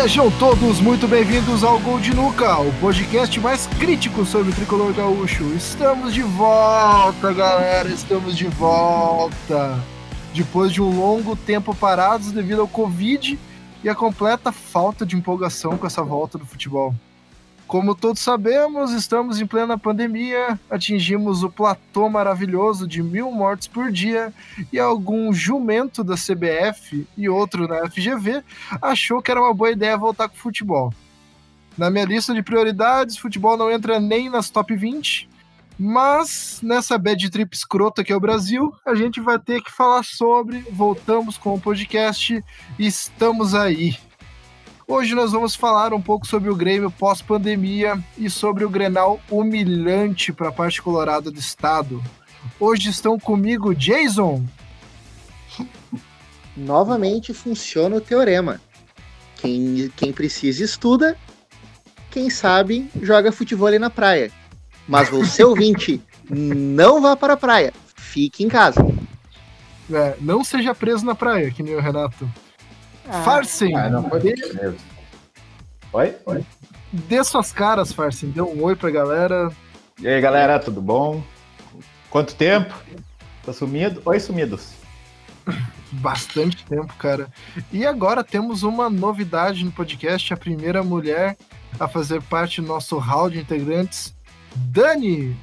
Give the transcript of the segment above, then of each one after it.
Sejam todos muito bem-vindos ao Gol de Nuca, o podcast mais crítico sobre o tricolor gaúcho. Estamos de volta, galera, estamos de volta. Depois de um longo tempo parados devido ao Covid e a completa falta de empolgação com essa volta do futebol. Como todos sabemos, estamos em plena pandemia, atingimos o platô maravilhoso de mil mortes por dia e algum jumento da CBF e outro na FGV achou que era uma boa ideia voltar com o futebol. Na minha lista de prioridades, futebol não entra nem nas top 20, mas nessa bad trip escrota que é o Brasil, a gente vai ter que falar sobre. Voltamos com o podcast estamos aí. Hoje nós vamos falar um pouco sobre o Grêmio pós-pandemia e sobre o Grenal humilhante para a parte colorada do estado. Hoje estão comigo Jason. Novamente funciona o teorema. Quem, quem precisa estuda, quem sabe joga futebol ali na praia. Mas você ouvinte, não vá para a praia, fique em casa. É, não seja preso na praia, que nem o Renato. Ah, Farsen. Ah, não foi mesmo. Oi? Oi? Dê suas caras, Farsen. Dê um oi pra galera. E aí, galera, tudo bom? Quanto tempo? Tô sumido? Oi, sumidos. Bastante tempo, cara. E agora temos uma novidade no podcast, a primeira mulher a fazer parte do nosso hall de integrantes, Dani.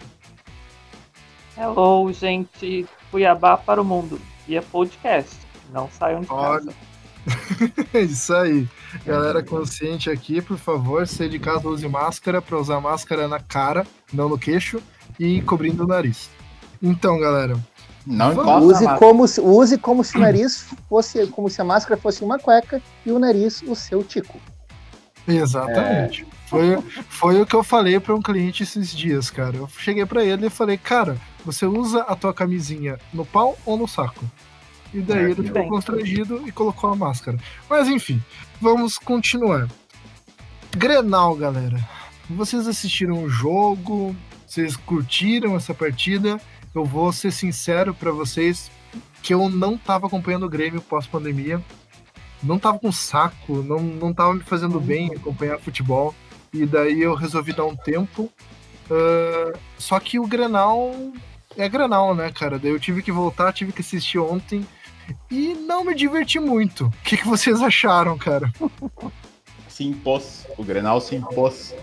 Hello, gente. Cuiabá para o mundo. Via podcast. Não saiam de Olha. casa. Isso aí. Galera consciente aqui, por favor, se de casa use máscara para usar máscara na cara, não no queixo e cobrindo o nariz. Então, galera. Não use como, se, use como se o nariz fosse, como se a máscara fosse uma cueca e o nariz o seu tico. Exatamente. É. Foi, foi o que eu falei para um cliente esses dias, cara. Eu cheguei para ele e falei, cara, você usa a tua camisinha no pau ou no saco? E daí é, ele ficou bem. constrangido e colocou a máscara. Mas enfim, vamos continuar. Grenal, galera. Vocês assistiram o jogo? Vocês curtiram essa partida? Eu vou ser sincero para vocês que eu não tava acompanhando o Grêmio pós-pandemia. Não tava com saco, não, não tava me fazendo bem acompanhar futebol. E daí eu resolvi dar um tempo. Uh, só que o Grenal é Grenal, né, cara? Daí eu tive que voltar, tive que assistir ontem e não me diverti muito. O que, que vocês acharam, cara? Se impôs, o Grenal se impôs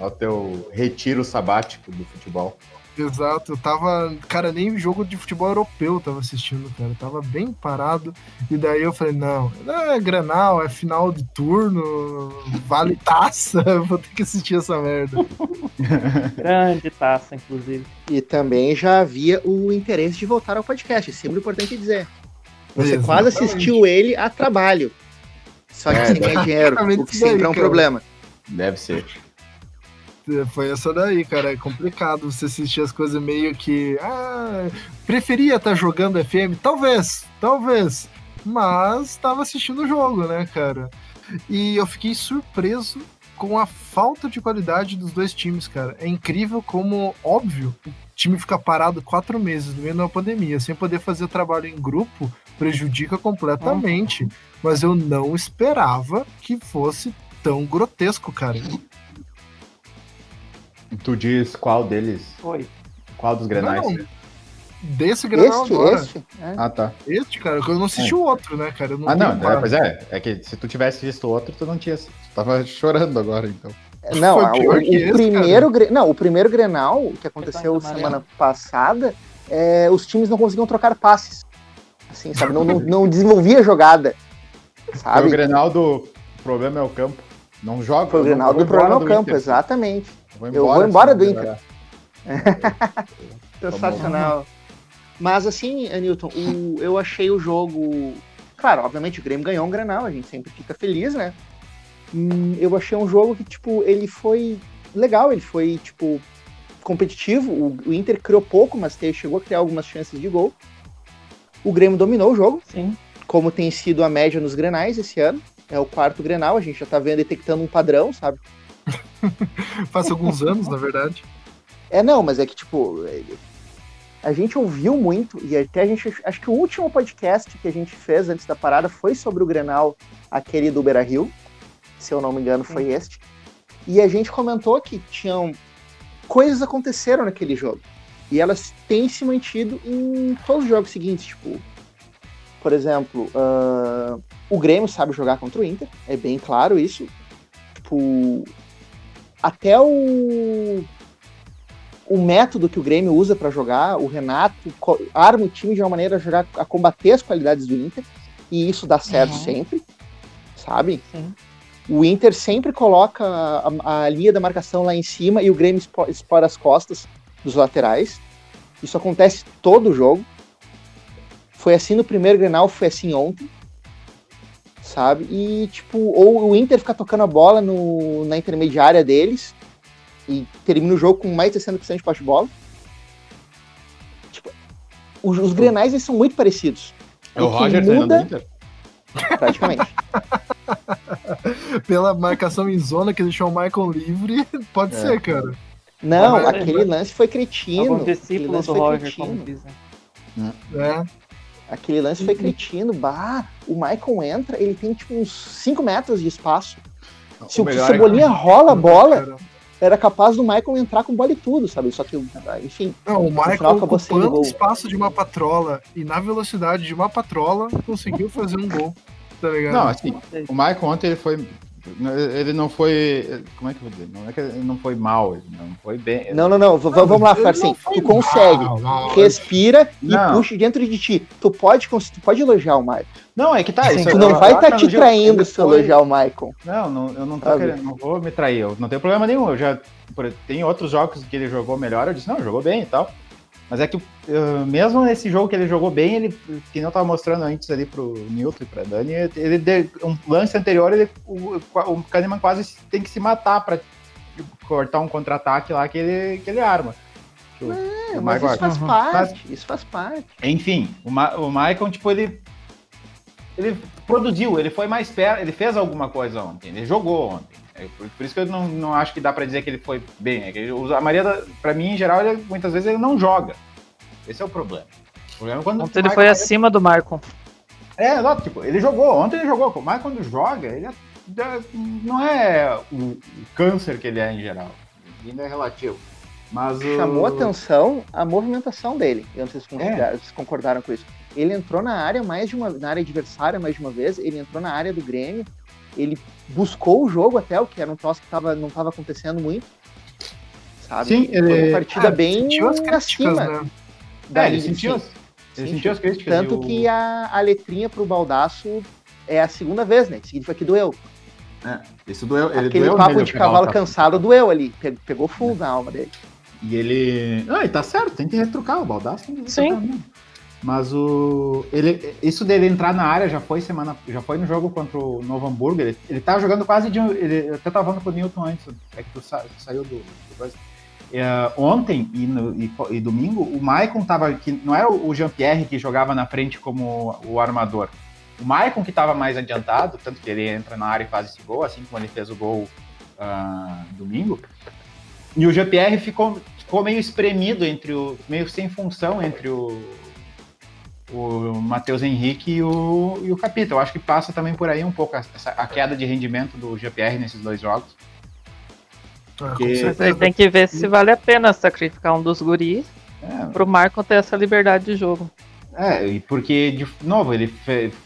ao teu retiro sabático do futebol. Exato, eu tava, cara, nem jogo de futebol europeu eu tava assistindo, cara, eu tava bem parado, e daí eu falei, não, é Grenal, é final de turno, vale taça, vou ter que assistir essa merda. Grande taça, inclusive. E também já havia o interesse de voltar ao podcast, é sempre importante dizer. Você Exatamente. quase assistiu ele a trabalho. Só que é, sem ganhar dinheiro, o que sempre é um cara. problema. Deve ser. Foi essa daí, cara. É complicado você assistir as coisas meio que. Ah, preferia estar tá jogando FM? Talvez, talvez. Mas estava assistindo o jogo, né, cara? E eu fiquei surpreso com a falta de qualidade dos dois times, cara. É incrível como, óbvio, o time fica parado quatro meses no meio da pandemia, sem poder fazer trabalho em grupo, prejudica completamente. Uhum. Mas eu não esperava que fosse tão grotesco, cara. Tu diz qual deles? Foi. Qual dos grenais? Não, desse grenal este, agora. Este? É. Ah, tá. Este, cara, eu não assisti é. o outro, né, cara? ah, não, é, pois é. É que se tu tivesse visto o outro, tu não tinha. Tu tava chorando agora, então. Não, o, o esse, primeiro gre... não, o primeiro Grenal que aconteceu semana passada, é, os times não conseguiam trocar passes. Assim, sabe? Não, não, não desenvolvia jogada. Sabe? Foi o Grenal do problema é o campo. Não joga. Foi o Grenal do problema é o campo, Inter. exatamente. Eu vou embora, eu vou embora do Inter. Sensacional. Mas assim, Anilton, o, eu achei o jogo. Claro, obviamente o Grêmio ganhou um Grenal, a gente sempre fica feliz, né? Hum, eu achei um jogo que, tipo, ele foi legal, ele foi, tipo, competitivo. O, o Inter criou pouco, mas chegou a criar algumas chances de gol. O Grêmio dominou o jogo. Sim. Como tem sido a média nos Grenais esse ano. É o quarto Grenal, a gente já tá vendo, detectando um padrão, sabe? Faz alguns anos, na verdade. É, não, mas é que, tipo, a gente ouviu muito, e até a gente. Acho que o último podcast que a gente fez antes da parada foi sobre o Grenal, aquele do Beira Rio. se eu não me engano, foi este. E a gente comentou que tinham coisas aconteceram naquele jogo. E elas têm se mantido em todos os jogos seguintes, tipo, por exemplo, uh, o Grêmio sabe jogar contra o Inter, é bem claro isso. Tipo, até o o método que o Grêmio usa para jogar, o Renato arma o time de uma maneira a jogar a combater as qualidades do Inter, e isso dá certo uhum. sempre, sabe? Sim. O Inter sempre coloca a, a, linha da marcação lá em cima e o Grêmio explora as costas dos laterais. Isso acontece todo jogo. Foi assim no primeiro Grenal, foi assim ontem. Sabe? E, tipo, ou o Inter fica tocando a bola no, na intermediária deles e termina o jogo com mais de 60% de posse de bola. Tipo, os, os Grenais eles são muito parecidos. É o Roger muda... Inter? Praticamente. Pela marcação em zona que deixou o Michael livre, pode é. ser, cara. Não, aquele lance foi cretino. Algum discípulo do Roger, cretino. como dizem. É. Aquele lance foi cretino. Bah, o Michael entra, ele tem tipo uns 5 metros de espaço. Se o, o Cebolinha é... rola a bola, era capaz do Michael entrar com bola e tudo, sabe? Só que, enfim. Não, o Michael ocupando o espaço de uma patrola e na velocidade de uma patrola conseguiu fazer um gol. Tá ligado? Não, assim, o Michael ontem ele foi ele não foi. Como é que eu vou dizer? Não é que ele não foi mal, ele não foi bem. Não, não, não. V vamos lá, Farsim. Tu consegue. Mal, respira não. e puxa dentro de ti. Tu pode, tu pode elogiar o Michael. Não, é que tá. Isso, tu não vai estar tá te traindo se foi... elogiar o Michael. Não, não eu não tô querendo, não vou me trair. Eu não tenho problema nenhum. Eu já. Tem outros jogos que ele jogou melhor, eu disse, não, jogou bem e tal. Mas é que uh, mesmo nesse jogo que ele jogou bem, ele, que não tava mostrando antes ali pro Newton e pra Dani, ele, um lance anterior, ele, o, o Kahneman quase tem que se matar pra cortar um contra-ataque lá que ele, que ele arma. É, mas isso faz uhum. parte, mas, isso faz parte. Enfim, o, Ma, o Michael, tipo, ele ele produziu, ele foi mais perto, ele fez alguma coisa ontem, ele jogou ontem. É por, por, isso que eu não, não acho que dá para dizer que ele foi bem. É que ele, a maioria, para mim, em geral, ele, muitas vezes ele não joga. Esse é o problema. O problema é quando ontem ele foi acima do Marco. É, exato. Tipo, ele jogou, ontem ele jogou. Mas quando joga, ele é, não é o, o, câncer que ele é em geral. Ainda é relativo. Mas Chamou atenção a movimentação dele. Eu não sei se é. vocês concordaram com isso. Ele entrou na área mais de uma na área adversária mais de uma vez, ele entrou na área do Grêmio, ele buscou o jogo até, o que era um troço que tava, não estava acontecendo muito. Sabe? Sim, ele Foi uma partida é, bem as críticas, né? É, ele sentiu, as, ele sentiu as críticas. Tanto o... que a, a letrinha pro Baldaço é a segunda vez, né? Significa que doeu. É, isso doeu. Ele Aquele doeu papo de cavalo cansado doeu ali, pegou fundo é. na alma dele. E ele. Ah, e tá certo, tem que retrucar o Baldaço. Tem que Sim. Mas o. Ele, isso dele entrar na área já foi semana. Já foi no jogo contra o Novo Hamburgo. Ele, ele tá jogando quase de. Ele, eu até tava falando com o Newton antes. É que tu, sa, saiu do. do é, ontem e, no, e, e, domingo, o Maicon tava. Que não era o Jean-Pierre que jogava na frente como o armador. O Maicon que tava mais adiantado, tanto que ele entra na área e faz esse gol, assim como ele fez o gol uh, domingo. E o Jean-Pierre ficou, ficou meio espremido entre o. meio sem função entre o o Matheus Henrique e o, e o Capita. Eu acho que passa também por aí um pouco a, a queda de rendimento do GPR nesses dois jogos. Ah, Porque... tem que ver se vale a pena sacrificar um dos guris é. pro Marco ter essa liberdade de jogo. É, e porque, de novo, ele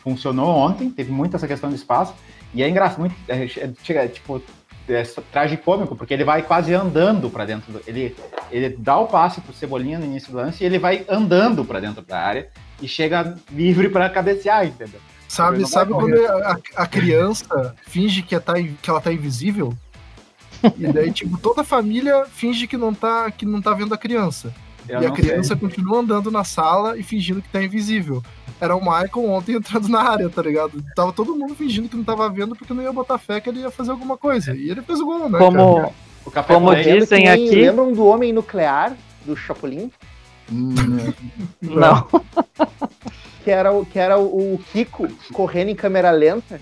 funcionou ontem, teve muito essa questão de espaço, e é engraçado, muito, é, é, tipo, é tragicômico, porque ele vai quase andando para dentro. Do, ele, ele dá o passe pro Cebolinha no início do lance e ele vai andando para dentro da área e chega livre para cabecear, entendeu? Sabe, sabe quando a, a, criança finge que, é tá, que ela tá invisível? e daí, tipo, toda a família finge que não tá, que não tá vendo a criança. Eu e a criança sei. continua andando na sala e fingindo que tá invisível. Era o Michael ontem entrando na área, tá ligado? Tava todo mundo fingindo que não tava vendo porque não ia botar fé que ele ia fazer alguma coisa. E ele fez o gol, né? Como, como dizem aqui. Lembram do homem nuclear do Chapolin? Não. que era, o, que era o, Kiko correndo em câmera lenta.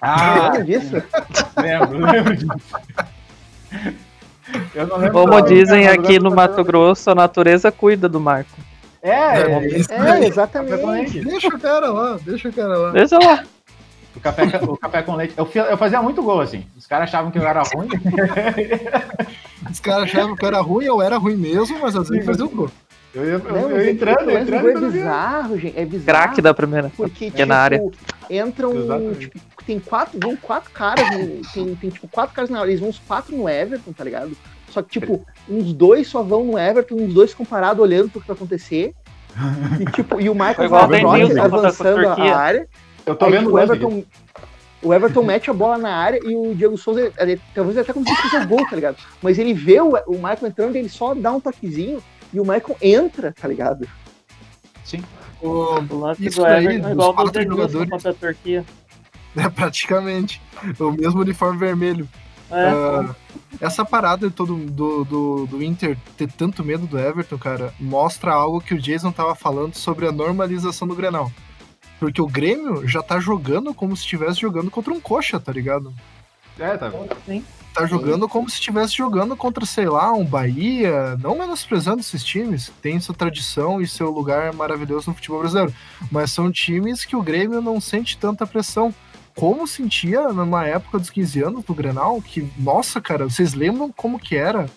Ah, lembra disso? Lembro, lembro disso. Como dizem aqui no Mato Grosso, a natureza cuida do Marco. É, é, é, é exatamente. Deixa o cara lá, deixa o cara lá. Deixa lá. O café, o café com leite. Eu, eu fazia muito gol, assim. Os caras achavam que eu era ruim. Os caras achavam que eu era ruim, eu era ruim mesmo, mas às vezes fazia o gol. Eu ia, não, eu, entrando, entrando. É bizarro, gente. É bizarro. Craque da primeira. Porque, tipo, na área. entram. Tipo, tem quatro. Vão quatro caras. tem, tem, tipo, quatro caras na área. Eles vão uns quatro no Everton, tá ligado? Só que, tipo, uns dois só vão no Everton, uns dois comparados olhando pro que vai acontecer. E, tipo, e o Michael Rock avançando a área. Eu tô vendo o Everton. O Everton mete a bola na área e o Diego Souza, ele, talvez até como se fosse o gol, tá ligado? Mas ele vê o, o Michael entrando e ele só dá um toquezinho e o Michael entra, tá ligado? Sim. O, o lance isso do Everton é igual do jogadores contra a Turquia. É, praticamente. O mesmo uniforme vermelho. É. Uh, essa parada todo, do, do, do Inter ter tanto medo do Everton, cara, mostra algo que o Jason tava falando sobre a normalização do Grenal. Porque o Grêmio já tá jogando como se estivesse jogando contra um coxa, tá ligado? É, tá. Sim. Tá jogando como se estivesse jogando contra, sei lá, um Bahia, não menosprezando esses times, tem sua tradição e seu lugar maravilhoso no futebol brasileiro, mas são times que o Grêmio não sente tanta pressão. Como sentia numa época dos 15 anos do Grenal, que, nossa, cara, vocês lembram como que era?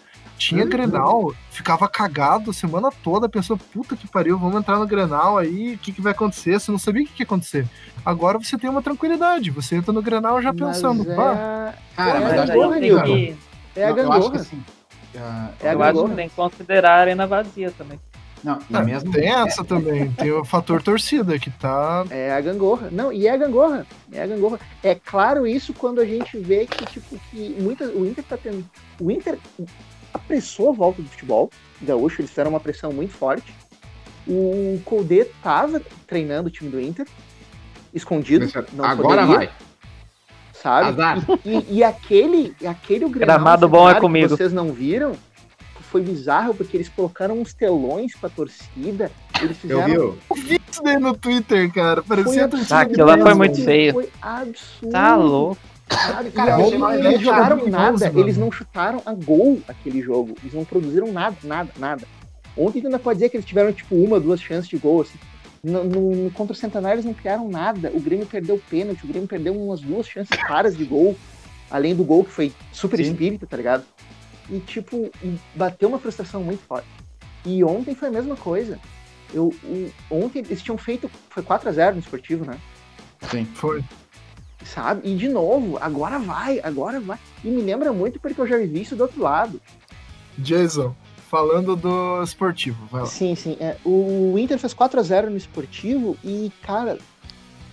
Tinha uhum. Grenal, ficava cagado a semana toda, pensou, puta que pariu, vamos entrar no Grenal aí, o que, que vai acontecer? Você não sabia o que, que ia acontecer. Agora você tem uma tranquilidade, você entra no Grenal já pensando, é... pá. Cara, é mas a gangorra, que... É a gangorra. Assim, é a eu acho que tem que considerar a arena vazia também. Não, é, mesmo... Tem essa também, tem o fator torcida que tá. É a gangorra. Não, e é a gangorra. É a gangorra. É claro isso quando a gente vê que, tipo, que muita, o Inter tá tendo. O Inter apressou a volta do futebol gaúcho, eles fizeram uma pressão muito forte. O Colde tava treinando o time do Inter, escondido. Não Agora poderia, vai. Sabe? E, e, aquele, aquele o Gramado bom é comigo. vocês não viram, foi bizarro porque eles colocaram uns telões pra torcida. Eles fizeram. Eu vi isso daí no Twitter, cara. Parecia Ah, aquilo lá foi muito feio. Foi absurdo. Tá louco. Cara, eles não chutaram nada, eles não chutaram a gol aquele jogo. Eles não produziram nada, nada, nada. Ontem ainda pode dizer que eles tiveram tipo uma, duas chances de gol, assim. No, no, contra o Centenário eles não criaram nada. O Grêmio perdeu o pênalti, o Grêmio perdeu umas duas chances claras de gol, além do gol que foi super Sim. espírito, tá ligado? E tipo, bateu uma frustração muito forte. E ontem foi a mesma coisa. Eu, o, ontem eles tinham feito. Foi 4 a 0 no esportivo, né? Sim, foi sabe? E de novo, agora vai, agora vai. E me lembra muito porque eu já vi isso do outro lado. Jason, falando do esportivo, vai lá. Sim, sim. É, o Inter fez 4 a 0 no esportivo e, cara,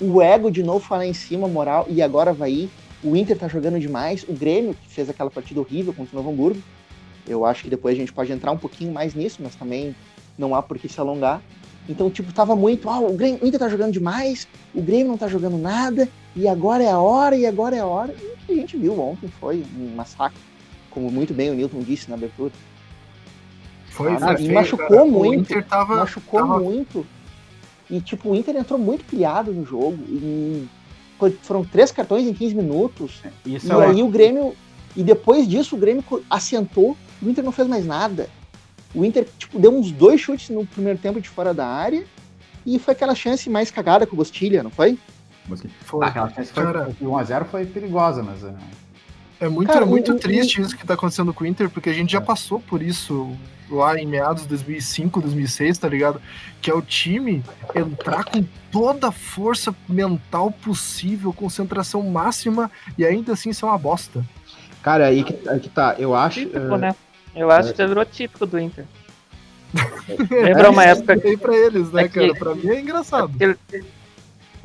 o ego de novo foi lá em cima, moral, e agora vai ir. O Inter tá jogando demais. O Grêmio, que fez aquela partida horrível contra o Novo Hamburgo. Eu acho que depois a gente pode entrar um pouquinho mais nisso, mas também não há por que se alongar. Então, tipo, tava muito, ah, o, Grêmio, o Inter tá jogando demais, o Grêmio não tá jogando nada, e agora é a hora, e agora é a hora. E o que a gente viu ontem foi um massacre, como muito bem o Newton disse na abertura. Foi, ah, foi e machucou cara. muito, tava, machucou tava... muito. E, tipo, o Inter entrou muito pilhado no jogo, e foram três cartões em 15 minutos, Isso e é aí o Grêmio, e depois disso o Grêmio assentou, o Inter não fez mais nada. O Inter tipo, deu uns dois chutes no primeiro tempo de fora da área e foi aquela chance mais cagada com o Bostilha, não foi? Foi. Ah, aquela chance foi, cara, 1x0 foi perigosa, mas. É, é muito, cara, é muito o, triste o... isso que tá acontecendo com o Inter, porque a gente já é. passou por isso lá em meados de 2005, 2006, tá ligado? Que é o time entrar com toda a força mental possível, concentração máxima e ainda assim ser uma bosta. Cara, aí que, aí que tá, eu acho. Típico, uh, né? Eu acho que virou típico do Inter. Lembra uma época. Que... pra eles, né, é que... cara? Pra mim é engraçado. É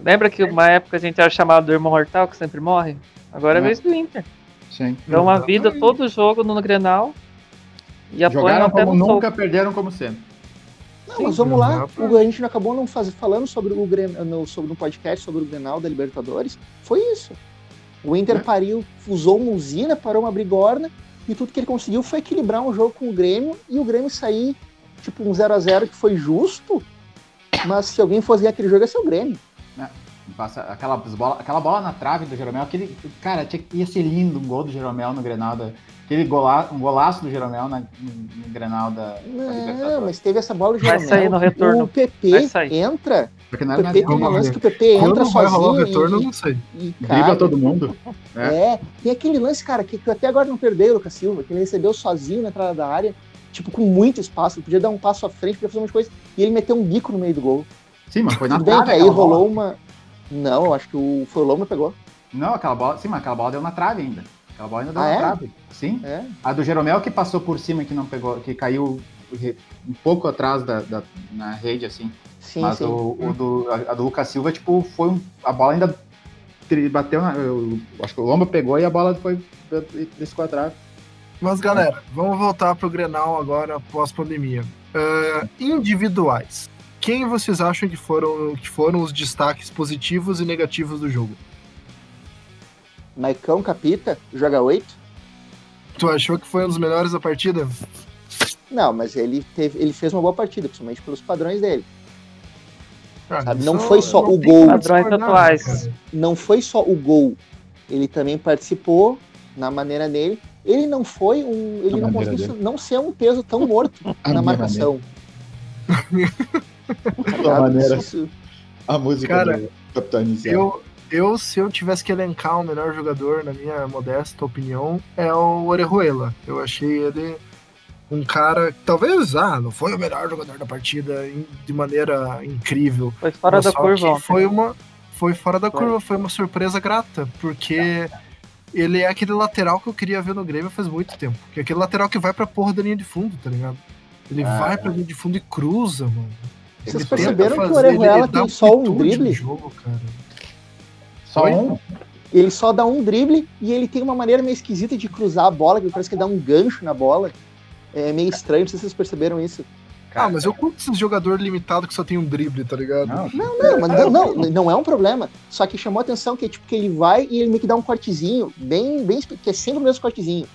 Lembra que uma época a gente era chamado do irmão mortal que sempre morre? Agora é, é vez do Inter. Sim. Dão uma vida todo jogo no Grenal. E apoiam até como nunca, soco. perderam como sempre. Não, Sim, mas vamos lá. O, a gente acabou não faz, falando sobre o Grenal, no, sobre um podcast sobre o Grenal da Libertadores. Foi isso. O Inter é. pariu, usou uma usina, parou uma brigorna e tudo que ele conseguiu foi equilibrar um jogo com o Grêmio e o Grêmio sair, tipo, um 0 a 0 que foi justo, mas se alguém fosse ganhar aquele jogo, ia ser o Grêmio. É. Passa aquela bola, aquela bola na trave do Jeromel, aquele. Cara, tinha, ia ser lindo um gol do Jeromel no Grenal. Da, aquele gola, um golaço do Jeromel na, no, no Grenal da. Não, mas teve essa bola do Jeromel. Vai sair no retorno. O PP entra. Porque não o PP tem uma lance que o PP Quando entra sozinho. Rolar o retorno, e, não sei. E, cara, todo mundo. É. é. tem aquele lance, cara, que, que eu até agora não perdei o Lucas Silva, que ele recebeu sozinho na entrada da área, tipo, com muito espaço. Ele podia dar um passo à frente, podia fazer umas coisas. E ele meteu um bico no meio do gol. Sim, mas foi na Tudo bem que aí rolou uma. Não, eu acho que o, foi o Loma pegou. Não, aquela bola. Sim, mas aquela bola deu na trave ainda. Aquela bola ainda deu ah, na é? trave. Sim. É. A do Jeromel que passou por cima que não pegou, que caiu um pouco atrás da, da na rede, assim. Sim, mas sim. O, o do, a, a, do Lucas Silva, tipo, foi um, a bola ainda bateu na. Eu, acho que o Lomba pegou e a bola foi desceu a trave. Mas galera, vamos voltar pro Grenal agora pós-pandemia. Uh, individuais quem vocês acham que foram, que foram os destaques positivos e negativos do jogo? Maicão Capita, joga 8. Tu achou que foi um dos melhores da partida? Não, mas ele, teve, ele fez uma boa partida, principalmente pelos padrões dele. Ah, não foi só não o gol. Padrões atuais. Não foi só o gol. Ele também participou na maneira dele. Ele não foi um. Ele não conseguiu não ser um peso tão morto na marcação. A maneira. A música Cara, do Capitão Inicial. Eu, eu, se eu tivesse que elencar o melhor jogador, na minha modesta opinião, é o Orejuela. Eu achei ele um cara que talvez, ah, não foi o melhor jogador da partida de maneira incrível. Foi fora da curva. Foi uma, foi fora da foi. curva, foi uma surpresa grata, porque ele é aquele lateral que eu queria ver no Grêmio faz muito tempo. Que é aquele lateral que vai pra porra da linha de fundo, tá ligado? Ele ah, vai pra linha de fundo e cruza, mano. Vocês perceberam que o Orejuela tem só um drible? Jogo, só um? Ele só dá um drible e ele tem uma maneira meio esquisita de cruzar a bola, que parece que dá um gancho na bola. É meio estranho, não sei se vocês perceberam isso. ah, mas eu curto esse jogador limitado que só tem um drible, tá ligado? Não, não, não, mas não, não, não é um problema. Só que chamou a atenção que, tipo, que ele vai e ele meio que dá um cortezinho, bem, bem, que é sempre o mesmo cortezinho.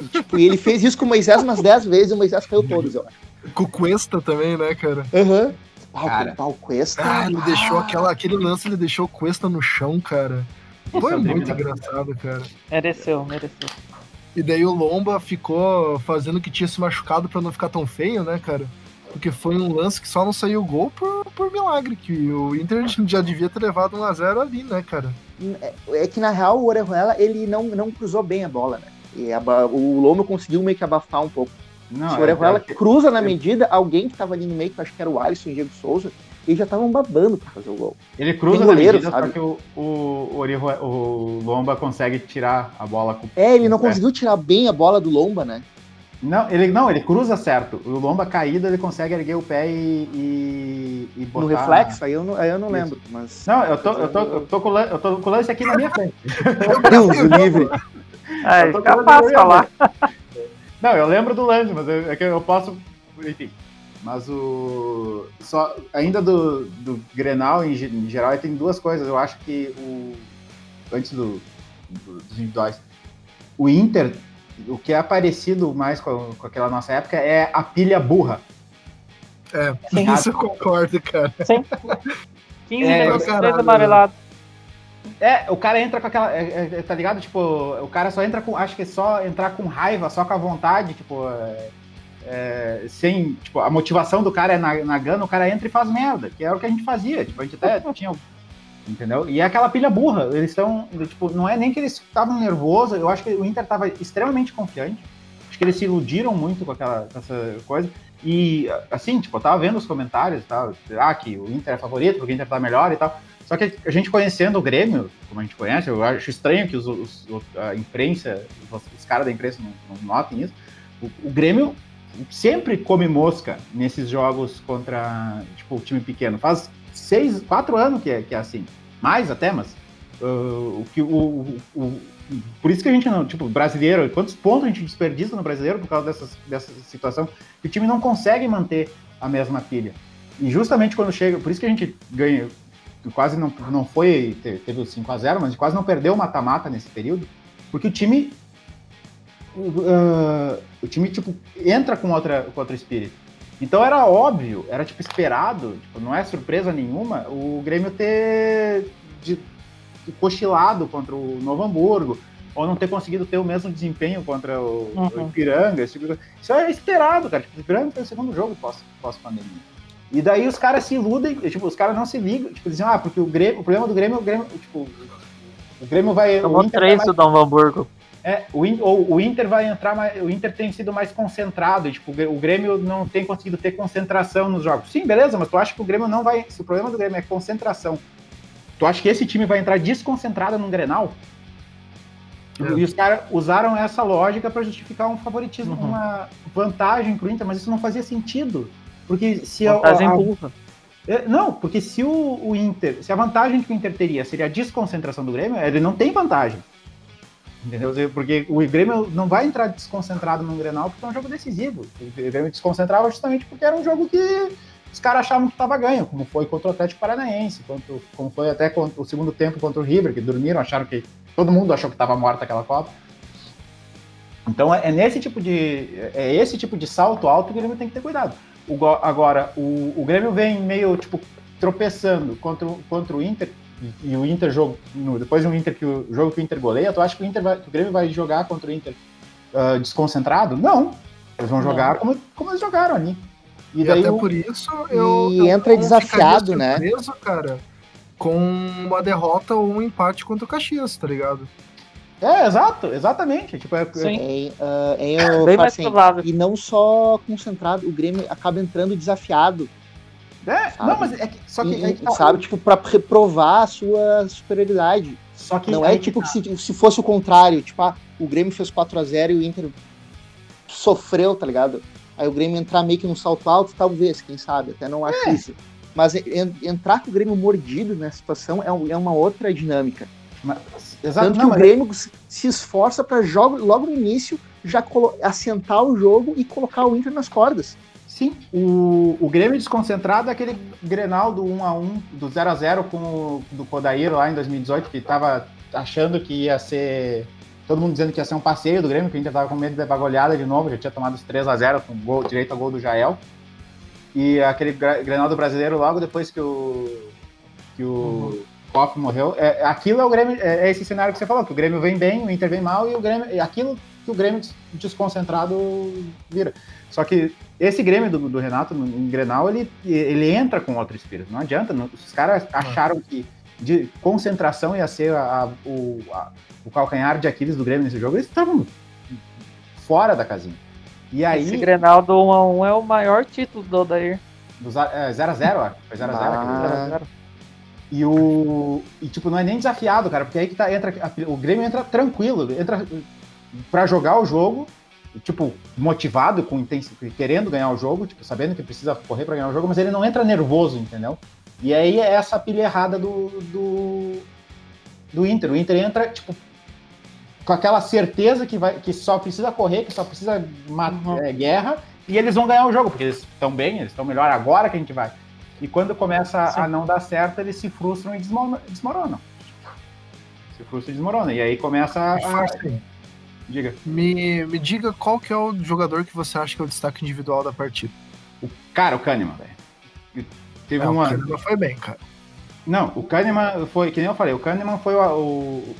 E, tipo, e ele fez isso com o Moisés umas 10 vezes e o Moisés caiu todos, eu acho. Com o Cuesta também, né, cara? Aham. Uhum. Cara, o Cuesta. Ah, ele ah. deixou aquela, aquele lance, ele deixou o Cuesta no chão, cara. Foi muito engraçado, cara. Mereceu, mereceu. E daí o Lomba ficou fazendo que tinha se machucado para não ficar tão feio, né, cara? Porque foi um lance que só não saiu gol por, por milagre, que o Inter já devia ter levado 1x0 ali, né, cara? É, é, que na real o Orejuela, ele não, não cruzou bem a bola, né? E a, o Lomba conseguiu meio que abafar um pouco. Não, Se o Orejuela é, é, cruza na medida, alguém que tava ali no meio, que eu acho que era o Alisson e o Diego Souza, eles já estavam babando pra fazer o gol. Ele cruza na medida, sabe? só que o, o, o, o, Lomba consegue tirar a bola com É, ele não conseguiu tirar bem a bola do Lomba, né? Não, ele não, ele cruza certo. O Lomba caído, ele consegue erguer o pé e, e, e botar... No reflexo? Aí eu não, aí eu não lembro, mas... Não, eu tô, eu tô, eu tô, com, eu tô com o lance aqui na minha frente. Deus livre. É, fica fácil falar. Não, eu lembro do lance, mas eu, é que eu posso. Enfim. Mas o. Só, ainda do, do Grenal, em, em geral, tem duas coisas. Eu acho que o. Antes do, do, dos individuais. O Inter, o que é parecido mais com, com aquela nossa época é a pilha burra. É, Sim. isso eu concordo, cara. Sim. 15 é, vezes, amarelado. É, o cara entra com aquela. É, é, tá ligado? Tipo, o cara só entra com. Acho que é só entrar com raiva, só com a vontade, tipo. É, é, sem. Tipo, a motivação do cara é na, na gana, o cara entra e faz merda, que era o que a gente fazia. Tipo, a gente até tinha. Entendeu? E é aquela pilha burra. Eles estão. Tipo, não é nem que eles estavam nervosos, eu acho que o Inter estava extremamente confiante. Acho que eles se iludiram muito com aquela com essa coisa. E, assim, tipo, eu tava vendo os comentários e tal. Ah, que o Inter é favorito, porque o Inter tá melhor e tal. Só que a gente conhecendo o Grêmio, como a gente conhece, eu acho estranho que os, os a imprensa, os, os caras da imprensa não, não notem isso. O, o, Grêmio sempre come mosca nesses jogos contra tipo, o time pequeno. Faz seis, quatro anos que é, que é assim. Mais até, mas. Uh, o que o, o, por isso que a gente não, tipo, brasileiro, quantos pontos a gente desperdiça no brasileiro por causa dessas, dessa situação, que o time não consegue manter a mesma pilha. E justamente quando chega, por isso que a gente ganha, quase não, não foi, teve o 5 a 0 mas quase não perdeu o mata-mata nesse período, porque o time uh, o time tipo entra com outra com outro espírito. Então era óbvio, era tipo esperado, tipo, não é surpresa nenhuma o Grêmio ter de, de cochilado contra o Novo Hamburgo, ou não ter conseguido ter o mesmo desempenho contra o, uhum. o Ipiranga. Tipo, isso é esperado, cara. Tipo, o Ipiranga foi o segundo jogo pós-pandemia. E daí os caras se iludem, tipo, os caras não se ligam, tipo, dizem, ah, porque o, Grêmio, o problema do Grêmio, o Grêmio, tipo, o Grêmio vai. Tomou três do Novo Hamburgo. É, o, ou, o Inter vai entrar mais, o Inter tem sido mais concentrado, e, tipo, o Grêmio não tem conseguido ter concentração nos jogos. Sim, beleza, mas tu acha que o Grêmio não vai, se o problema do Grêmio é concentração, tu acha que esse time vai entrar desconcentrado num Grenal? É. E os caras usaram essa lógica para justificar um favoritismo, uhum. uma vantagem pro Inter, mas isso não fazia sentido. Porque se vantagem a, a, é, não, porque se o, o, Inter, se a vantagem que o Inter teria seria a desconcentração do Grêmio, ele não tem vantagem. Entendeu? Porque o Grêmio não vai entrar desconcentrado no Grenal porque é um jogo decisivo. O Grêmio desconcentrava justamente porque era um jogo que os caras achavam que estava ganho, como foi contra o Atlético Paranaense, quanto, como foi até contra, o segundo tempo contra o River, que dormiram, acharam que todo mundo achou que estava morta aquela Copa. Então é, é, nesse tipo de é esse tipo de salto alto que o Grêmio tem que ter cuidado. O, agora o, o Grêmio vem meio tipo tropeçando contra, contra o Inter e, o Inter jogo no, depois do Inter que o jogo que o Inter goleia, tu acha que o Inter vai, que o Grêmio vai jogar contra o Inter uh, desconcentrado? Não. Eles vão jogar como, como eles jogaram ali. E, e daí até o, por isso eu, e eu, entra eu desafiado, né? Surpreso, cara, com uma derrota ou um empate contra o Caxias, tá ligado? É, exato, exatamente. Tipo, é, Sim. É, uh, é, Bem mais assim, provável. E não só concentrado, o Grêmio acaba entrando desafiado é, sabe? não, mas é que, só que. E, é que tá, sabe, tipo, pra reprovar a sua superioridade. Só que não é tipo que, tá. que se, se fosse o contrário, tipo, ah, o Grêmio fez 4x0 e o Inter sofreu, tá ligado? Aí o Grêmio entrar meio que num salto alto, talvez, quem sabe, até não acho é. isso. Mas en, entrar com o Grêmio mordido nessa situação é, é uma outra dinâmica. Mas, exato, Tanto não, que o Grêmio é... se esforça para logo no início já assentar o jogo e colocar o Inter nas cordas. Sim, o, o Grêmio desconcentrado é aquele Grenal do 1x1, do 0x0 com o do Kodair lá em 2018, que tava achando que ia ser. Todo mundo dizendo que ia ser um passeio do Grêmio, que a gente tava com medo de levar goleada de novo, já tinha tomado os 3x0 com gol, direito ao gol do Jael. E aquele Grenal do brasileiro logo depois que o. que o. Uhum. Koff morreu. É, aquilo é o Grêmio, é, é, esse cenário que você falou, que o Grêmio vem bem, o Inter vem mal, e o Grêmio. Aquilo que o Grêmio desconcentrado vira. Só que esse Grêmio do, do Renato, no, em Grenal, ele, ele entra com outro espírito. Não adianta. Não, os caras acharam que de concentração ia ser a, a, o, a, o calcanhar de Aquiles do Grêmio nesse jogo. Eles estavam fora da casinha. E aí, esse Grenal do 1x1 é o maior título do Odair. Do 0x0, Foi 0x0 ah. E o. E tipo, não é nem desafiado, cara, porque aí que tá, entra. O Grêmio entra tranquilo, entra para jogar o jogo tipo, motivado, com intensidade, querendo ganhar o jogo, tipo, sabendo que precisa correr para ganhar o jogo, mas ele não entra nervoso, entendeu? E aí é essa pilha errada do, do, do Inter. O Inter entra, tipo, com aquela certeza que, vai, que só precisa correr, que só precisa uhum. é, guerra, e eles vão ganhar o jogo, porque eles estão bem, eles estão melhor agora que a gente vai. E quando começa Sim. a não dar certo, eles se frustram e desmoronam. Se frustram e desmoronam. E aí começa a. Diga. Me, me diga qual que é o jogador que você acha que é o destaque individual da partida. O, cara, o Kahneman, velho. Teve é, uma... O Kahneman foi bem, cara. Não, o Kahneman foi, que nem eu falei, o Kahneman foi o, o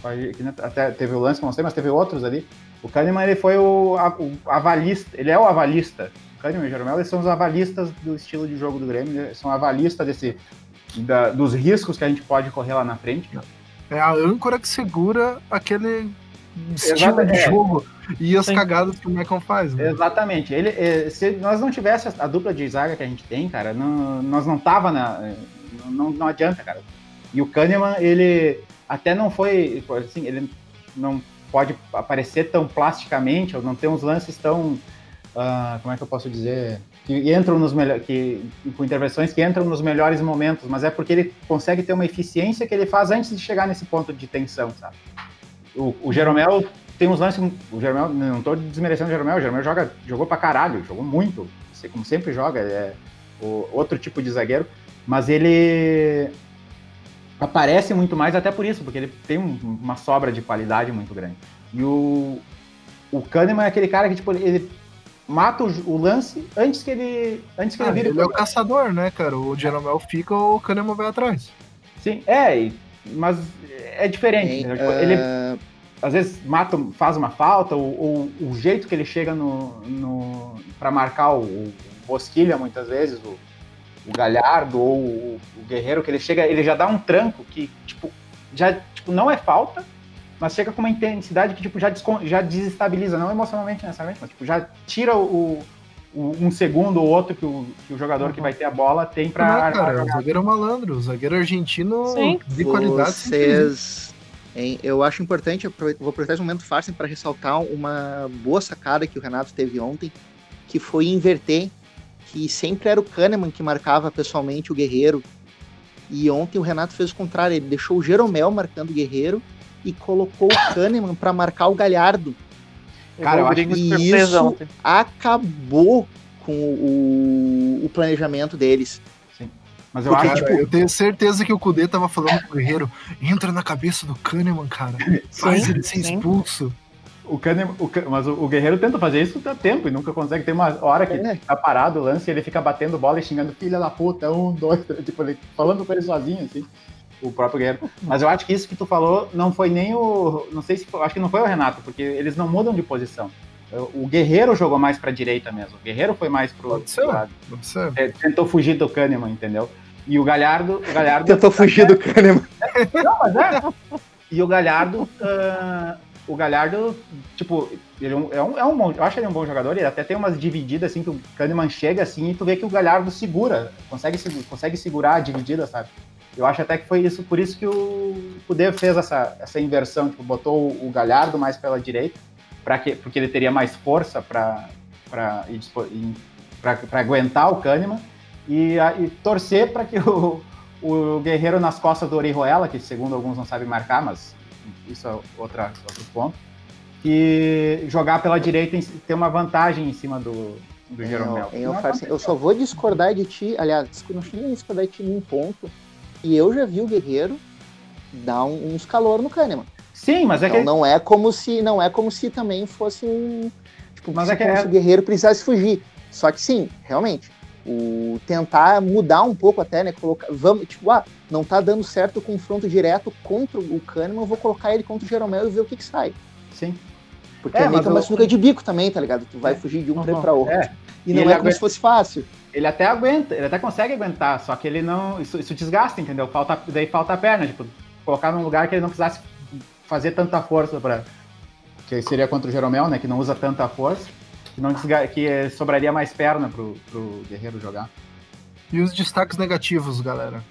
até teve o lance eu mostrei, mas teve outros ali. O Kahneman, ele foi o, o avalista, ele é o avalista. O Kahneman e o Jeromel, eles são os avalistas do estilo de jogo do Grêmio, são avalistas desse, da, dos riscos que a gente pode correr lá na frente. É a âncora que segura aquele estilo de jogo e as Sim. cagadas que o Michael faz. Né? Exatamente. Ele, é, se nós não tivéssemos a dupla de zaga que a gente tem, cara, não, nós não tava na. Não, não adianta, cara. E o Kahneman, ele até não foi. Assim, ele não pode aparecer tão plasticamente, ou não tem uns lances tão. Uh, como é que eu posso dizer? Que entram nos melhores. Que, com intervenções que entram nos melhores momentos, mas é porque ele consegue ter uma eficiência que ele faz antes de chegar nesse ponto de tensão, sabe? O, o Jeromel tem uns lances. O Jeromel, não tô desmerecendo o Jeromel, o Jeromel joga, jogou pra caralho, jogou muito. Como sempre joga, é o, outro tipo de zagueiro, mas ele aparece muito mais até por isso, porque ele tem um, uma sobra de qualidade muito grande. E o, o Kahneman é aquele cara que, tipo, ele mata o, o, lance antes que ele antes que ah, ele vire. Ele é o caçador, né, cara? O Jeromel fica, o Kahneman vai atrás. Sim, é, mas é diferente. Né? Tipo, ele uh... às vezes mata, faz uma falta, ou, ou o jeito que ele chega no, no para marcar o, o Bosquilha muitas vezes, o, o Galhardo ou o, o, Guerreiro, que ele chega, ele já dá um tranco que, tipo, já tipo, não é falta, mas chega com uma intensidade que tipo, já, já desestabiliza, não emocionalmente necessariamente, mas tipo, já tira o, o um segundo ou outro que o, que o jogador uhum. que vai ter a bola tem para. Não, cara, o zagueiro é malandro, o zagueiro argentino Sim. de qualidade. Vocês. Hein, eu acho importante, eu vou aproveitar esse momento fácil para ressaltar uma boa sacada que o Renato teve ontem, que foi inverter, que sempre era o Kahneman que marcava pessoalmente o Guerreiro. E ontem o Renato fez o contrário, ele deixou o Jeromel marcando o Guerreiro e colocou o Kahneman para marcar o Galhardo. Cara, eu acho que isso ontem. acabou com o, o planejamento deles. Sim. Mas eu Porque, acho, tipo, eu tenho certeza que o Kudê tava falando pro Guerreiro, entra na cabeça do Kahneman, cara. Faz ele ser expulso. O Kahneman, o, mas o, o, Guerreiro tenta fazer isso há tempo e nunca consegue. Tem uma hora que é. tá parado o lance e ele fica batendo bola e xingando filha da puta, um, dois, tipo, ele, falando com ele sozinho, assim o próprio Guerreiro. Mas eu acho que isso que tu falou não foi nem o. Não sei se. Acho que não foi o Renato, porque eles não mudam de posição. O Guerreiro jogou mais pra direita mesmo. O Guerreiro foi mais pro pode ser, lado. Pode ser. É, tentou fugir do Kahneman, entendeu? E o Galhardo. O Galhardo tentou fugir do Kahneman. Não, mas é. E o Galhardo. Uh, o Galhardo, tipo, ele é um, é um, é um bom, eu acho ele um bom jogador, ele até tem umas divididas assim que o Kahneman chega assim e tu vê que o Galhardo segura, consegue, consegue segurar a dividida, sabe? Eu acho até que foi isso, por isso que o Kudê fez essa, essa inversão, tipo, botou o Galhardo mais pela direita, para que porque ele teria mais força para aguentar o Kahneman e, e torcer para que o, o Guerreiro nas costas do Orihuela, que segundo alguns não sabe marcar, mas isso é outra, outro ponto, e jogar pela direita ter uma vantagem em cima do, do Jeromel. Eu, eu, eu, só vou discordar de ti, aliás, não nem discordar de ti num ponto, e eu já vi o Guerreiro dar um, uns calor no Kahneman. Sim, mas é então, que não é como se não é como se também fosse um tipo, mas é que é... o Guerreiro precisasse fugir. Só que sim, realmente, o tentar mudar um pouco até, né, colocar, vamos, tipo, ah, não tá dando certo o confronto direto contra o Kahneman, eu vou colocar ele contra o Jeromel e ver o que que sai. Sim. Porque é, é meio que uma sinuca de bico também, tá ligado? Tu vai é. fugir de um uhum. para outro. É. E, e não é como aguenta... se fosse fácil. Ele até aguenta, ele até consegue aguentar, só que ele não. Isso, isso desgasta, entendeu? Falta, daí falta a perna, tipo, colocar num lugar que ele não precisasse fazer tanta força para Que seria contra o Jeromel, né? Que não usa tanta força. Que, não desga... que sobraria mais perna pro, pro Guerreiro jogar. E os destaques negativos, galera?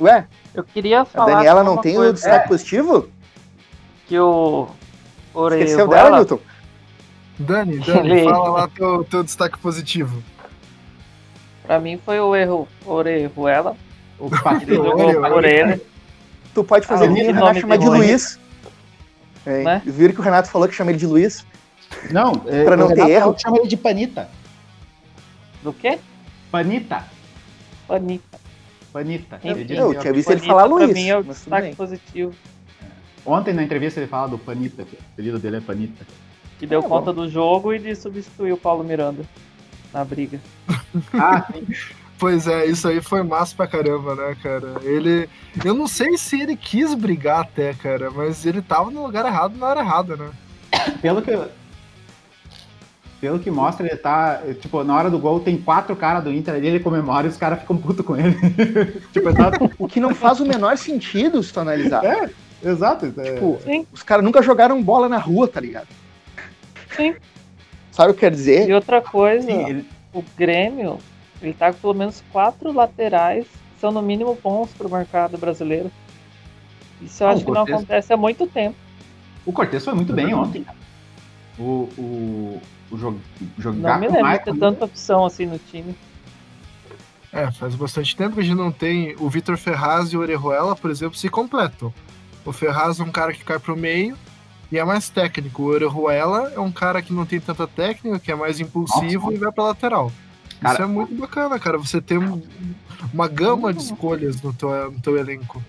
Ué, eu queria falar. A Daniela não tem o destaque é. positivo? Que o. Ore... Esqueceu dela, Newton? Dani, Dani, Ele... fala lá teu, teu destaque positivo. Pra mim foi o erro Orejuela. O Ele jogou por ele. Tu pode fazer ah, o Renato chamar de Luiz. É, né? Viram que o Renato falou que chama ele de Luiz? Não, é, pra não ter erro. Chama ele de Panita. Do quê? Panita. Panita. Panita. Eu, eu, eu tinha visto ele falar Luiz. Pra mim é o destaque positivo. Ontem na entrevista ele fala do Panita, o apelido dele é Panita que deu ah, conta bom. do jogo e de substituir o Paulo Miranda na briga. Ah, sim. Pois é, isso aí foi massa pra caramba, né, cara? Ele. Eu não sei se ele quis brigar até, cara, mas ele tava no lugar errado na hora errada, né? Pelo que. Pelo que mostra, ele tá. Tipo, na hora do gol tem quatro caras do Inter ali, ele comemora e os caras ficam putos com ele. tipo, tá... O que não faz o menor sentido se tu analisar. É, exato. É. Tipo, é... os caras nunca jogaram bola na rua, tá ligado? Sim. Sabe o que quer dizer? E outra coisa, Sim, ele... o Grêmio, ele tá com pelo menos quatro laterais que são no mínimo bons pro mercado brasileiro. Isso eu ah, acho que não acontece há muito tempo. O Cortez foi muito bem ontem, O, o, o jogo, jogar Não me lembro de ter tanta opção assim no time. É, faz bastante tempo que a gente não tem. O Vitor Ferraz e o Orejuela, por exemplo, se completam. O Ferraz é um cara que cai pro meio, e é mais técnico. O Orejuela é um cara que não tem tanta técnica, que é mais impulsivo Nossa. e vai pra lateral. Cara, Isso é muito bacana, cara. Você tem uma gama de escolhas no teu, no teu elenco.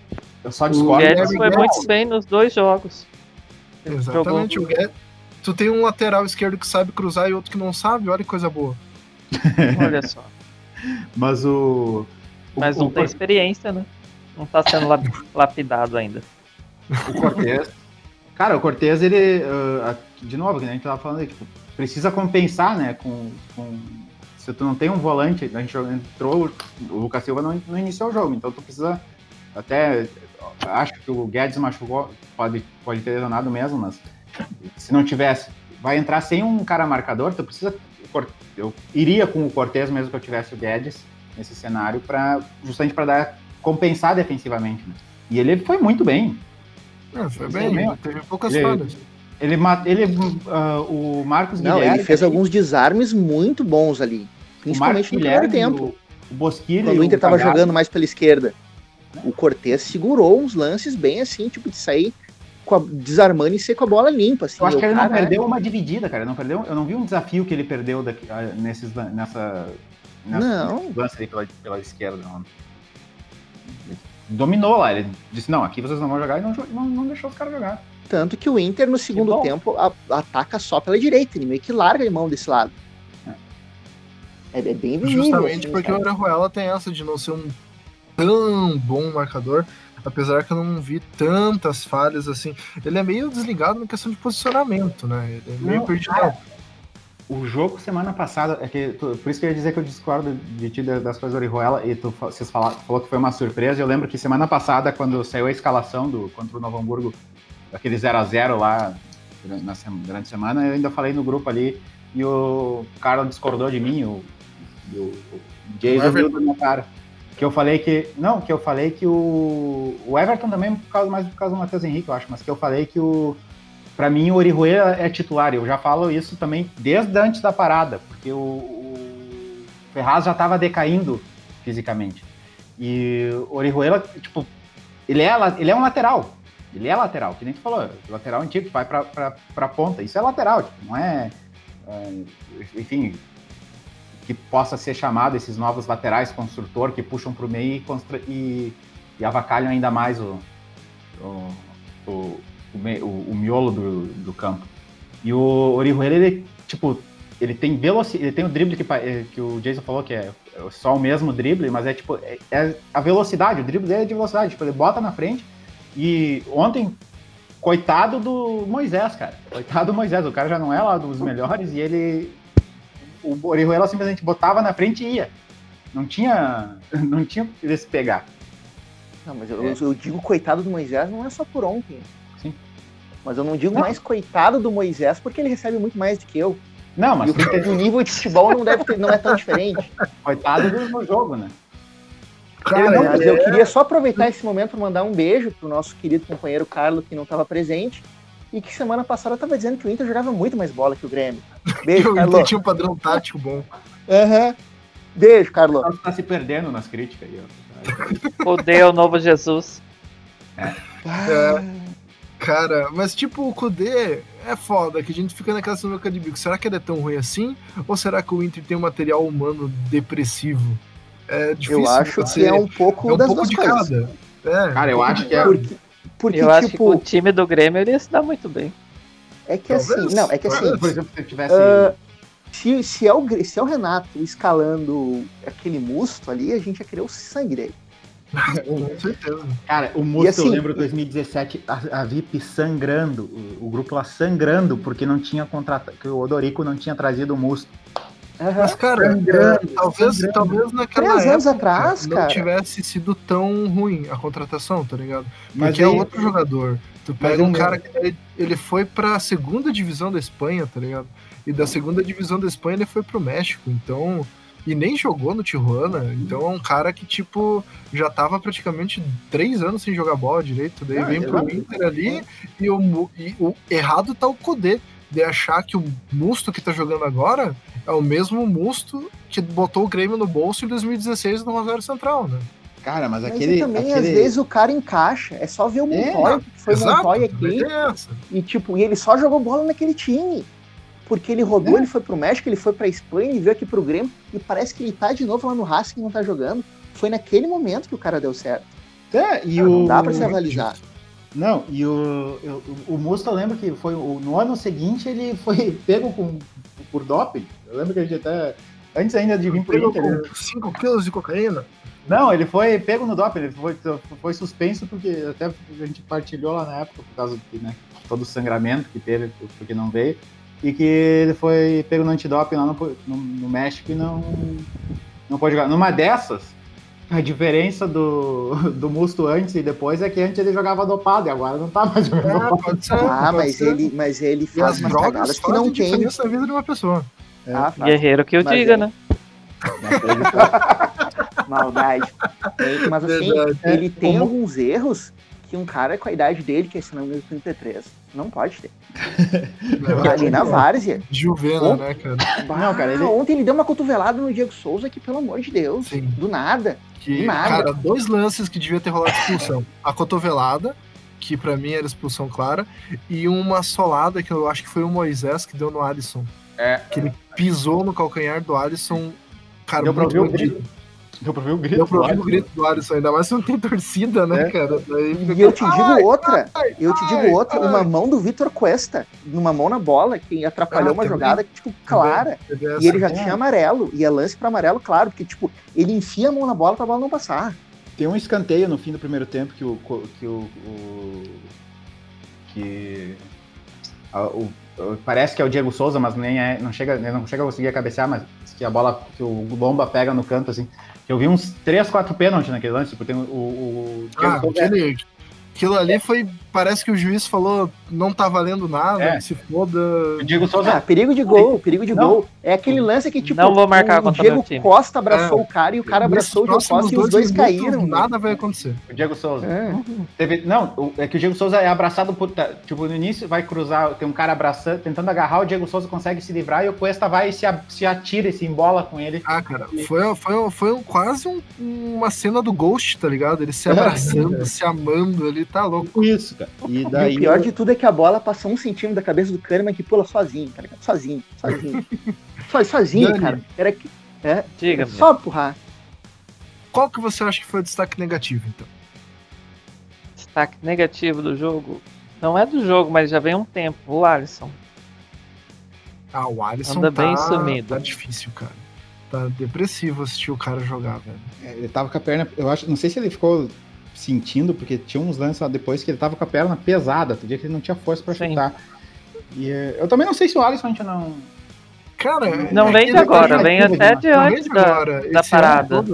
Eu só discordo. O Guedes foi muito bem nos dois jogos. Exatamente. O Guedes, tu tem um lateral esquerdo que sabe cruzar e outro que não sabe, olha que coisa boa. Olha só. Mas o. Mas não o, tem experiência, né? Não tá sendo lapidado ainda. O Cortez. Cara, o Cortez, ele. Uh, de novo, que a gente tava falando tipo, precisa compensar, né? Com, com, se tu não tem um volante, a gente entrou, o Lucas Silva não, não iniciou o jogo, então tu precisa. Até acho que o Guedes machucou, pode, pode ter lesionado mesmo, mas se não tivesse, vai entrar sem um cara marcador, tu precisa. Eu iria com o Cortez mesmo que eu tivesse o Guedes nesse cenário, para justamente para dar compensar defensivamente. Né? E ele foi muito bem. Foi bem, bem, teve poucas ele, falhas. Ele, ele uh, o Marcos Não, Guilherme, ele fez alguns desarmes muito bons ali, principalmente no primeiro tempo. O, o Bosquilha quando o Inter estava jogando mais pela esquerda. O Cortez segurou uns lances bem assim, tipo de sair a, desarmando e ser com a bola limpa. Assim, eu acho que ele não perdeu uma dividida, cara. Não perdeu, eu não vi um desafio que ele perdeu daqui, ah, nesses, nessa, nessa não. lance aí pela, pela esquerda. Não. Dominou lá. Ele disse: não, aqui vocês não vão jogar e não, não, não deixou os caras jogar. Tanto que o Inter, no segundo tempo, a, ataca só pela direita. Ele meio que larga a mão desse lado. É, é bem visível. Justamente assim, porque o Orejuela tem essa de não ser um tão bom marcador apesar que eu não vi tantas falhas assim. Ele é meio desligado na questão de posicionamento, né? Ele é meio não, perdido. Cara, o jogo semana passada, é que, tu, por isso que eu ia dizer que eu discordo de ti das coisas do Orihuela, e tu, vocês falaram, falou que foi uma surpresa. Eu lembro que semana passada, quando saiu a escalação do, contra o Novo Hamburgo, aquele 0 a 0 lá na, durante a semana, eu ainda falei no grupo ali, e o cara discordou de mim, o, o, o Jason viu da minha cara. Que eu falei que. Não, que eu falei que o. O Everton também, por causa, mais por causa do Matheus Henrique, eu acho, mas que eu falei que o. Pra mim, o Orihuela é titular. Eu já falo isso também desde antes da parada, porque o, o Ferraz já estava decaindo fisicamente. E o Orihuela, tipo, ele é, ele é um lateral. Ele é lateral, que nem tu falou, lateral antigo vai pra, pra, pra ponta. Isso é lateral, tipo, não é, é enfim, que possa ser chamado esses novos laterais construtor que puxam para o meio e, e, e, avacalham ainda mais o, o, o, o, o miolo do, do, campo. E o Orihuela, ele, tipo, ele tem velocidade, ele tem o drible que, eh, que o Jason falou que é só o mesmo drible, mas é tipo, é, é a velocidade, o drible dele é de velocidade, tipo, ele bota na frente e ontem coitado do Moisés, cara. Coitado do Moisés, o cara já não é lá dos melhores e ele o Orihuela simplesmente botava na frente e ia. Não tinha, não tinha que se pegar. Não, mas eu, é. eu, digo coitado do Moisés não é só por ontem. Mas eu não digo não. mais coitado do Moisés porque ele recebe muito mais do que eu. Não, mas o, o nível de futebol não deve ter, não é tão diferente. Coitado do jogo, né? Cara, não, mas eu queria só aproveitar esse momento para mandar um beijo pro nosso querido companheiro Carlos, que não estava presente, e que semana passada estava dizendo que o Inter jogava muito mais bola que o Grêmio. Beijo, Carlos. O Inter tinha um padrão tático bom. Uhum. Beijo, Carlos. Você tá se perdendo nas críticas aí, ó. Odeio o novo Jesus. É. é. Cara, mas tipo, o Kudê é foda, que a gente fica naquela sinuca de bico. Será que ele é tão ruim assim? Ou será que o Inter tem um material humano depressivo? É difícil. Eu acho que é um pouco é um das pouco de coisas. cada. É, Cara, eu acho que é. Porque, porque, eu acho tipo, que o time do Grêmio ele ia se dar muito bem. É que Talvez. assim, não, é que assim. Por exemplo, se tivesse. Uh, se, se, é o, se é o Renato escalando aquele musto ali, a gente ia querer o sangue dele. Com certeza. Cara, o Musto, assim, eu lembro 2017, a, a VIP sangrando, o, o, grupo lá sangrando, porque não tinha contratado, que o Odorico não tinha trazido o Musto. Mas, cara, sangrando, talvez, sangrando. talvez naquela Três anos atrás, não cara. tivesse sido tão ruim a contratação, tá ligado? Porque é aí, é outro jogador. Tu pega um cara que ele, ele foi pra segunda divisão da Espanha, tá ligado? E da segunda divisão da Espanha ele foi pro México, então. E nem jogou no Tijuana, então é um cara que, tipo, já tava praticamente três anos sem jogar bola direito. Daí ah, vem pro Inter ali e o, e o errado tá o Codê de achar que o Musto que tá jogando agora é o mesmo Musto que botou o Grêmio no bolso em 2016 no Rosário Central, né? Cara, mas, mas aquele. também, aquele... às vezes, o cara encaixa. É só ver o é, Montoya, é, que foi exato, Montoya aqui. E, tipo, e ele só jogou bola naquele time. Porque ele rodou, é. ele foi pro México, ele foi pra Espanha, ele veio aqui pro Grêmio. E parece que ele tá de novo lá no Racing e não tá jogando. Foi naquele momento que o cara deu certo. É, e o... Não dá pra se avalizar. Não, e o, eu, o Musto, eu lembro que foi no ano seguinte ele foi pego com, por doping. Eu lembro que a gente até. Antes ainda de vir pro Inter. 5 quilos de cocaína? Não, ele foi pego no doping, ele foi, foi suspenso porque até a gente partilhou lá na época por causa de né, todo o sangramento que teve, porque não veio. E que ele foi pego no antidoping lá no, no, no México e não, não pode jogar. Numa dessas, a diferença do, do Musto antes e depois é que antes ele jogava dopado e agora não tá mais jogando ah, dopado. Ser, ah, mas ser. ele, mas ele faz umas cagadas que não tem. diferença na vida de uma pessoa. É. Ah, Guerreiro que eu mas diga, é. né? Maldade. Mas assim, Verdade. ele tem Como... alguns erros que um cara com a idade dele, que é esse número 33, não pode ter. Ali na várzea. Juvena, né, cara? não, cara, ele... Ontem ele deu uma cotovelada no Diego Souza que, pelo amor de Deus, Sim. do nada. Que, cara, dois lances que devia ter rolado expulsão. A cotovelada, que para mim era expulsão clara, e uma solada que eu acho que foi o Moisés que deu no Alisson. É. Que ele pisou no calcanhar do Alisson. Cara, deu muito bandido. Deu pra ver o grito. Deu pra ouvir o grito do Alisson, ainda mais se não tem torcida, né, é. cara? Daí e eu te digo ai, outra, ai, eu te digo outra, ai. uma mão do Vitor Cuesta, numa mão na bola, que atrapalhou ah, uma jogada, tipo, clara. E ele já tinha amarelo, e é lance pra amarelo, claro, porque, tipo, ele enfia a mão na bola pra bola não passar. Tem um escanteio no fim do primeiro tempo que o. que o, o que. A, o, parece que é o Diego Souza, mas nem é, não chega, não chega a conseguir cabecear, mas que a bola que o Lomba pega no canto assim. Eu vi uns 3, 4 pênaltis naquele lance, porque o. o, ah, aquele, aquilo ali foi. Parece que o juiz falou não tá valendo nada, é. se foda. O Diego Souza. Ah, perigo de gol, perigo de não. gol. É aquele lance que, tipo, não vou marcar o, o Diego Costa abraçou é. o cara e o cara abraçou o Diego Costa e os dois caíram. Nada vai acontecer. O Diego Souza. É. Teve, não, é que o Diego Souza é abraçado por. Tá, tipo, no início vai cruzar, tem um cara abraçando, tentando agarrar, o Diego Souza consegue se livrar e o Cuesta vai e se, se atira e se embola com ele. Ah, cara, foi, foi, foi um, quase um, uma cena do Ghost, tá ligado? Ele se abraçando, se amando, ele tá louco. Isso, cara. E, daí, e o pior de tudo é que a bola passou um centímetro da cabeça do Kahneman que pula sozinho, tá ligado? Sozinho, sozinho. Sozinho, Dani. cara. Era que. É, Diga, só empurrar. Qual que você acha que foi o destaque negativo, então? Destaque negativo do jogo? Não é do jogo, mas já vem um tempo. O Alisson. Ah, o Alisson Anda tá, bem sumido. tá difícil, cara. Tá depressivo assistir o cara jogar, velho. É, ele tava com a perna. Eu acho. Não sei se ele ficou sentindo, porque tinha uns lances lá depois que ele tava com a perna pesada, dia que ele não tinha força para chutar. E é, eu também não sei se o Alisson a gente não. Cara, não é vem de agora, vem até de antes da, da parada.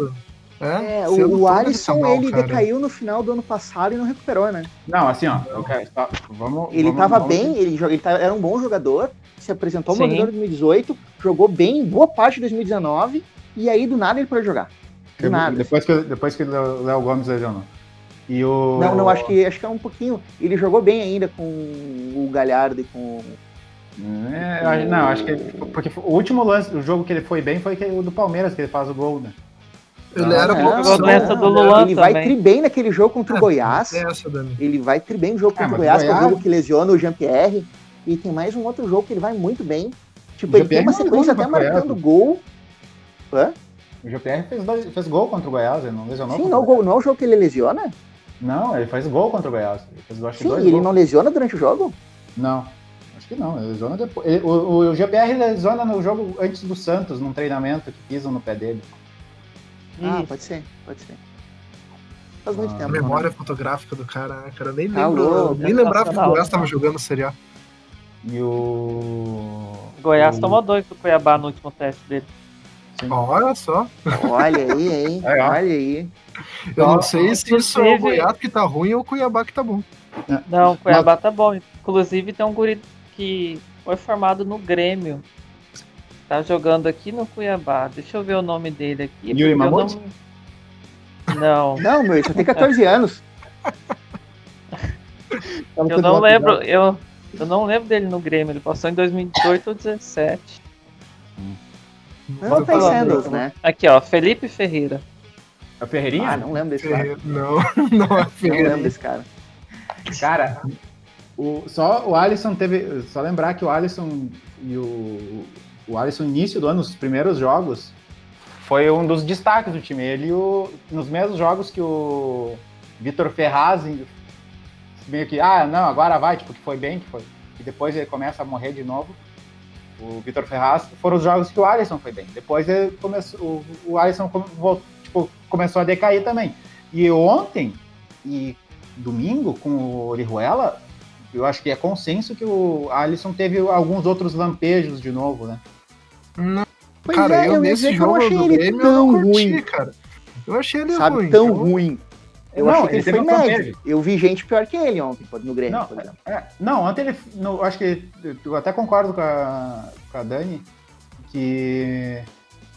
É, é o, o Alisson ele cara. decaiu no final do ano passado e não recuperou, né? Não, assim, ó, okay, tá, vamos. Ele vamos, tava vamos... bem, ele, ele tava, era um bom jogador, se apresentou no jogador em 2018, jogou bem boa parte de 2019 e aí do nada ele pôde jogar. Do nada. Depois que, depois que o Léo Gomes lesionou. E o... Não, não, acho que, acho que é um pouquinho. Ele jogou bem ainda com o Galhardo e com. É, não, acho que. Porque o último lance do jogo que ele foi bem foi o do Palmeiras, que ele faz o gol, né? Ele era não, não, nessa do Luan Ele vai tri bem naquele jogo contra o é, Goiás. Ele vai tri bem no jogo contra o Goiás, que é o jogo que lesiona o Jean-Pierre. E tem mais um outro jogo que ele vai muito bem. Tipo, ele tem uma sequência até marcando gol. Hã? O Jean-Pierre fez, fez gol contra o Goiás, ele não lesionou. Sim, não, gol, não é o jogo que ele lesiona? Não, ele faz gol contra o Goiás. Ele fez, acho Sim, ele gols. não lesiona durante o jogo? Não, acho que não. Ele lesiona depois. Ele, o, o GPR lesiona no jogo antes do Santos, num treinamento que pisam no pé dele. Ah, pode ser, pode ser. Faz muito ah, tempo. A memória né? fotográfica do cara, né, cara? Nem, ah, lembro, nem lembrava que o Goiás estava jogando Série A. E o. Goiás o... tomou dois pro Cuiabá no último teste dele. Sim. Olha só. Olha aí, hein? É, Olha aí. Eu não sei se isso é o Goiás que tá ruim ou o Cuiabá que tá bom. Não, o Cuiabá tá bom. Inclusive tem um guri que foi formado no Grêmio. Tá jogando aqui no Cuiabá. Deixa eu ver o nome dele aqui. Yuri Mamute? Não... não. meu, ele só tem 14 anos. eu não lembro, eu, eu não lembro dele no Grêmio. Ele passou em 2018 ou 2017. Hum. Não, tá Sandals, né? Aqui, ó, Felipe Ferreira. É o Ferreirinha? Ah, não lembro desse cara. Não, não é Ferreira. Não lembro desse cara. Cara, o, só o Alisson teve. Só lembrar que o Alisson e o. O Alisson, início do ano, nos primeiros jogos, foi um dos destaques do time. Ele, o, nos mesmos jogos que o Vitor Ferraz meio que, ah, não, agora vai, tipo, que foi bem, que foi. E depois ele começa a morrer de novo. O Vitor Ferraz foram os jogos que o Alisson foi bem. Depois ele começou, o, o Alisson voltou, tipo, começou a decair também. E ontem e domingo com o Orihuela, eu acho que é consenso que o Alisson teve alguns outros lampejos de novo, né? Não. cara, é, eu, eu nesse jogo eu achei ele tão curti, ruim, cara. Eu achei ele Sabe, ruim. tão eu... ruim. Eu não, achei que ele, ele foi médio. Eu vi gente pior que ele ontem no Grêmio, não, por exemplo. É, não, ontem ele. eu acho que. Eu até concordo com a, com a Dani que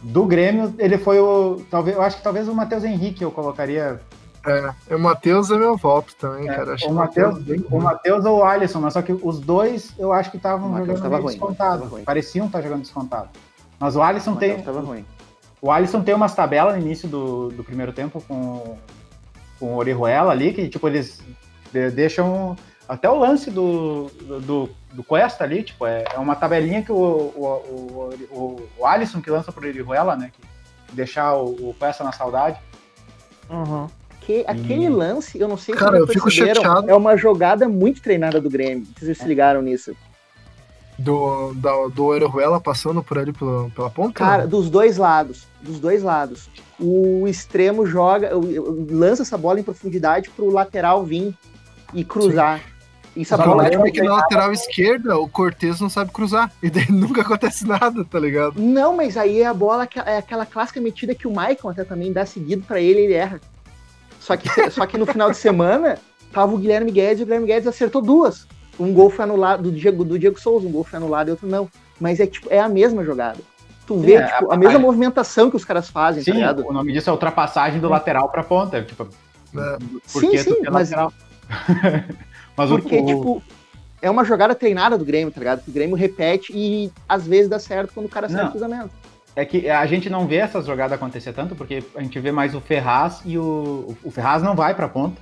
do Grêmio ele foi o. Talvez, eu acho que talvez o Matheus Henrique eu colocaria. É, o Matheus é meu voto também, é, cara. o Matheus o Matheus ou o Alisson, mas só que os dois eu acho que estavam jogando ruim, descontado. Pareciam estar jogando descontado. Mas o Alisson o tem. Ruim. O Alisson tem umas tabelas no início do, do primeiro tempo com, com o Orihuela ali, que tipo, eles deixam até o lance do, do, do Cuesta ali, tipo, é, é uma tabelinha que o, o, o, o, Alisson que lança pro Orihuela, né? Que deixar o, o Cuesta na saudade. Uhum. Que, aquele lance, eu não sei Cara, se eu fico chateado. é uma jogada muito treinada do Grêmio. Vocês se ligaram nisso? Do, do, do Orejuela passando por ali pela, pela ponta? Cara, dos dois lados. Dos dois lados. O extremo joga, lança essa bola em profundidade pro lateral vir e cruzar. Sim. Isso a bola é que na lateral esquerda o Cortez não sabe cruzar. E daí nunca acontece nada, tá ligado? Não, mas aí é a bola, é aquela clássica metida que o Maicon até também dá seguido para ele ele erra. Só que, só que no final de semana, tava o Guilherme Guedes e o Guilherme Guedes acertou duas. Um gol foi anulado do Diego, do Diego Souza, um gol foi anulado e outro não. Mas é tipo, é a mesma jogada. Tu vê, é, tipo, a, a, mesma a, movimentação que os caras fazem, tá sim, tá o nome disso é ultrapassagem do lateral pra ponta. Tipo, é. Sim, sim, mas... mas porque, o, tipo, é uma jogada treinada do Grêmio, tá ligado? Que o Grêmio repete e às vezes dá certo quando o cara sai o cruzamento. É que a gente não vê essas jogadas acontecer tanto, porque a gente vê mais o Ferraz e o. O Ferraz não vai pra ponta.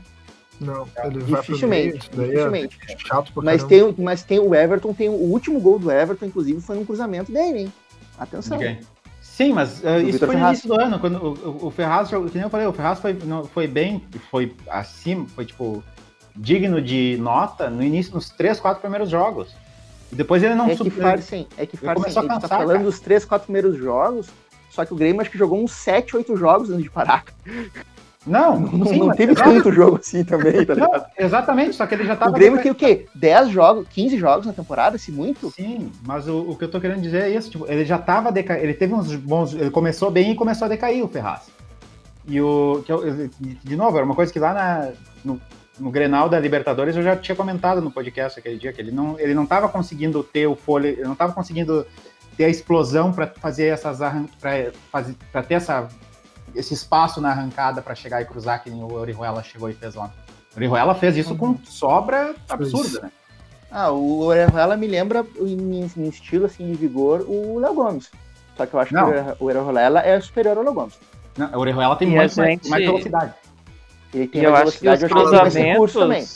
Não, ele dificilmente, vai dificilmente. É chato pra mas tem, mas tem o Everton, tem o último gol do Everton, inclusive, foi num cruzamento dele, hein? Atenção. Okay. Sim, mas uh, isso foi no início do ano, quando o, o Ferraz, que nem eu falei, o Ferraz foi, não, foi bem, foi acima, foi tipo digno de nota no início, nos três, quatro primeiros jogos. E depois ele não é sim, é que far, sim. A, gente tá falando cara. dos três, quatro primeiros jogos, só que o Grêmio acho que jogou uns sete, oito jogos antes de parar. Não, não, sim, não teve tanto jogo assim também, tá? Não, exatamente, só que ele já tava. O Grêmio tem o quê? 10 jogos, 15 jogos na temporada, se muito? Sim, mas o, o que eu tô querendo dizer é isso, tipo, ele já tava deca... ele teve uns bons, ele começou bem e começou a decair o Ferraz. E o que eu, de novo, era uma coisa que lá na, no, no Grenal da Libertadores eu já tinha comentado no podcast aquele dia que ele não ele não tava conseguindo ter o folha, ele não tava conseguindo ter a explosão para fazer essas para fazer para ter essa esse espaço na arrancada para chegar e cruzar, que nem o Orihuela chegou e fez ontem. O Orihuela fez isso com sobra absurda, né? Ah, o Orihuela me lembra, em, em, estilo assim, de vigor, o Léo Gomes. Só que eu acho Não. que o Orihuela é superior ao Léo Gomes. Não, o Orihuela tem mais, gente... mais, velocidade. Ele tem eu mais velocidade, acho que os cruzamentos... também.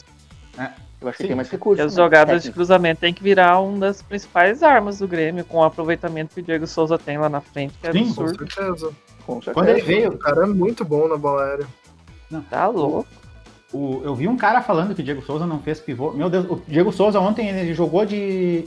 É. Eu acho Sim. que tem mais recursos. As jogadas de cruzamento tem que virar uma das principais armas do Grêmio, com o aproveitamento que o Diego Souza tem lá na frente, que é Sim, absurdo. Com certeza. Com certeza. Quando ele veio, o cara é muito bom na bola aérea. Não. Tá louco. O, eu vi um cara falando que o Diego Souza não fez pivô. Meu Deus, o Diego Souza ontem ele jogou de.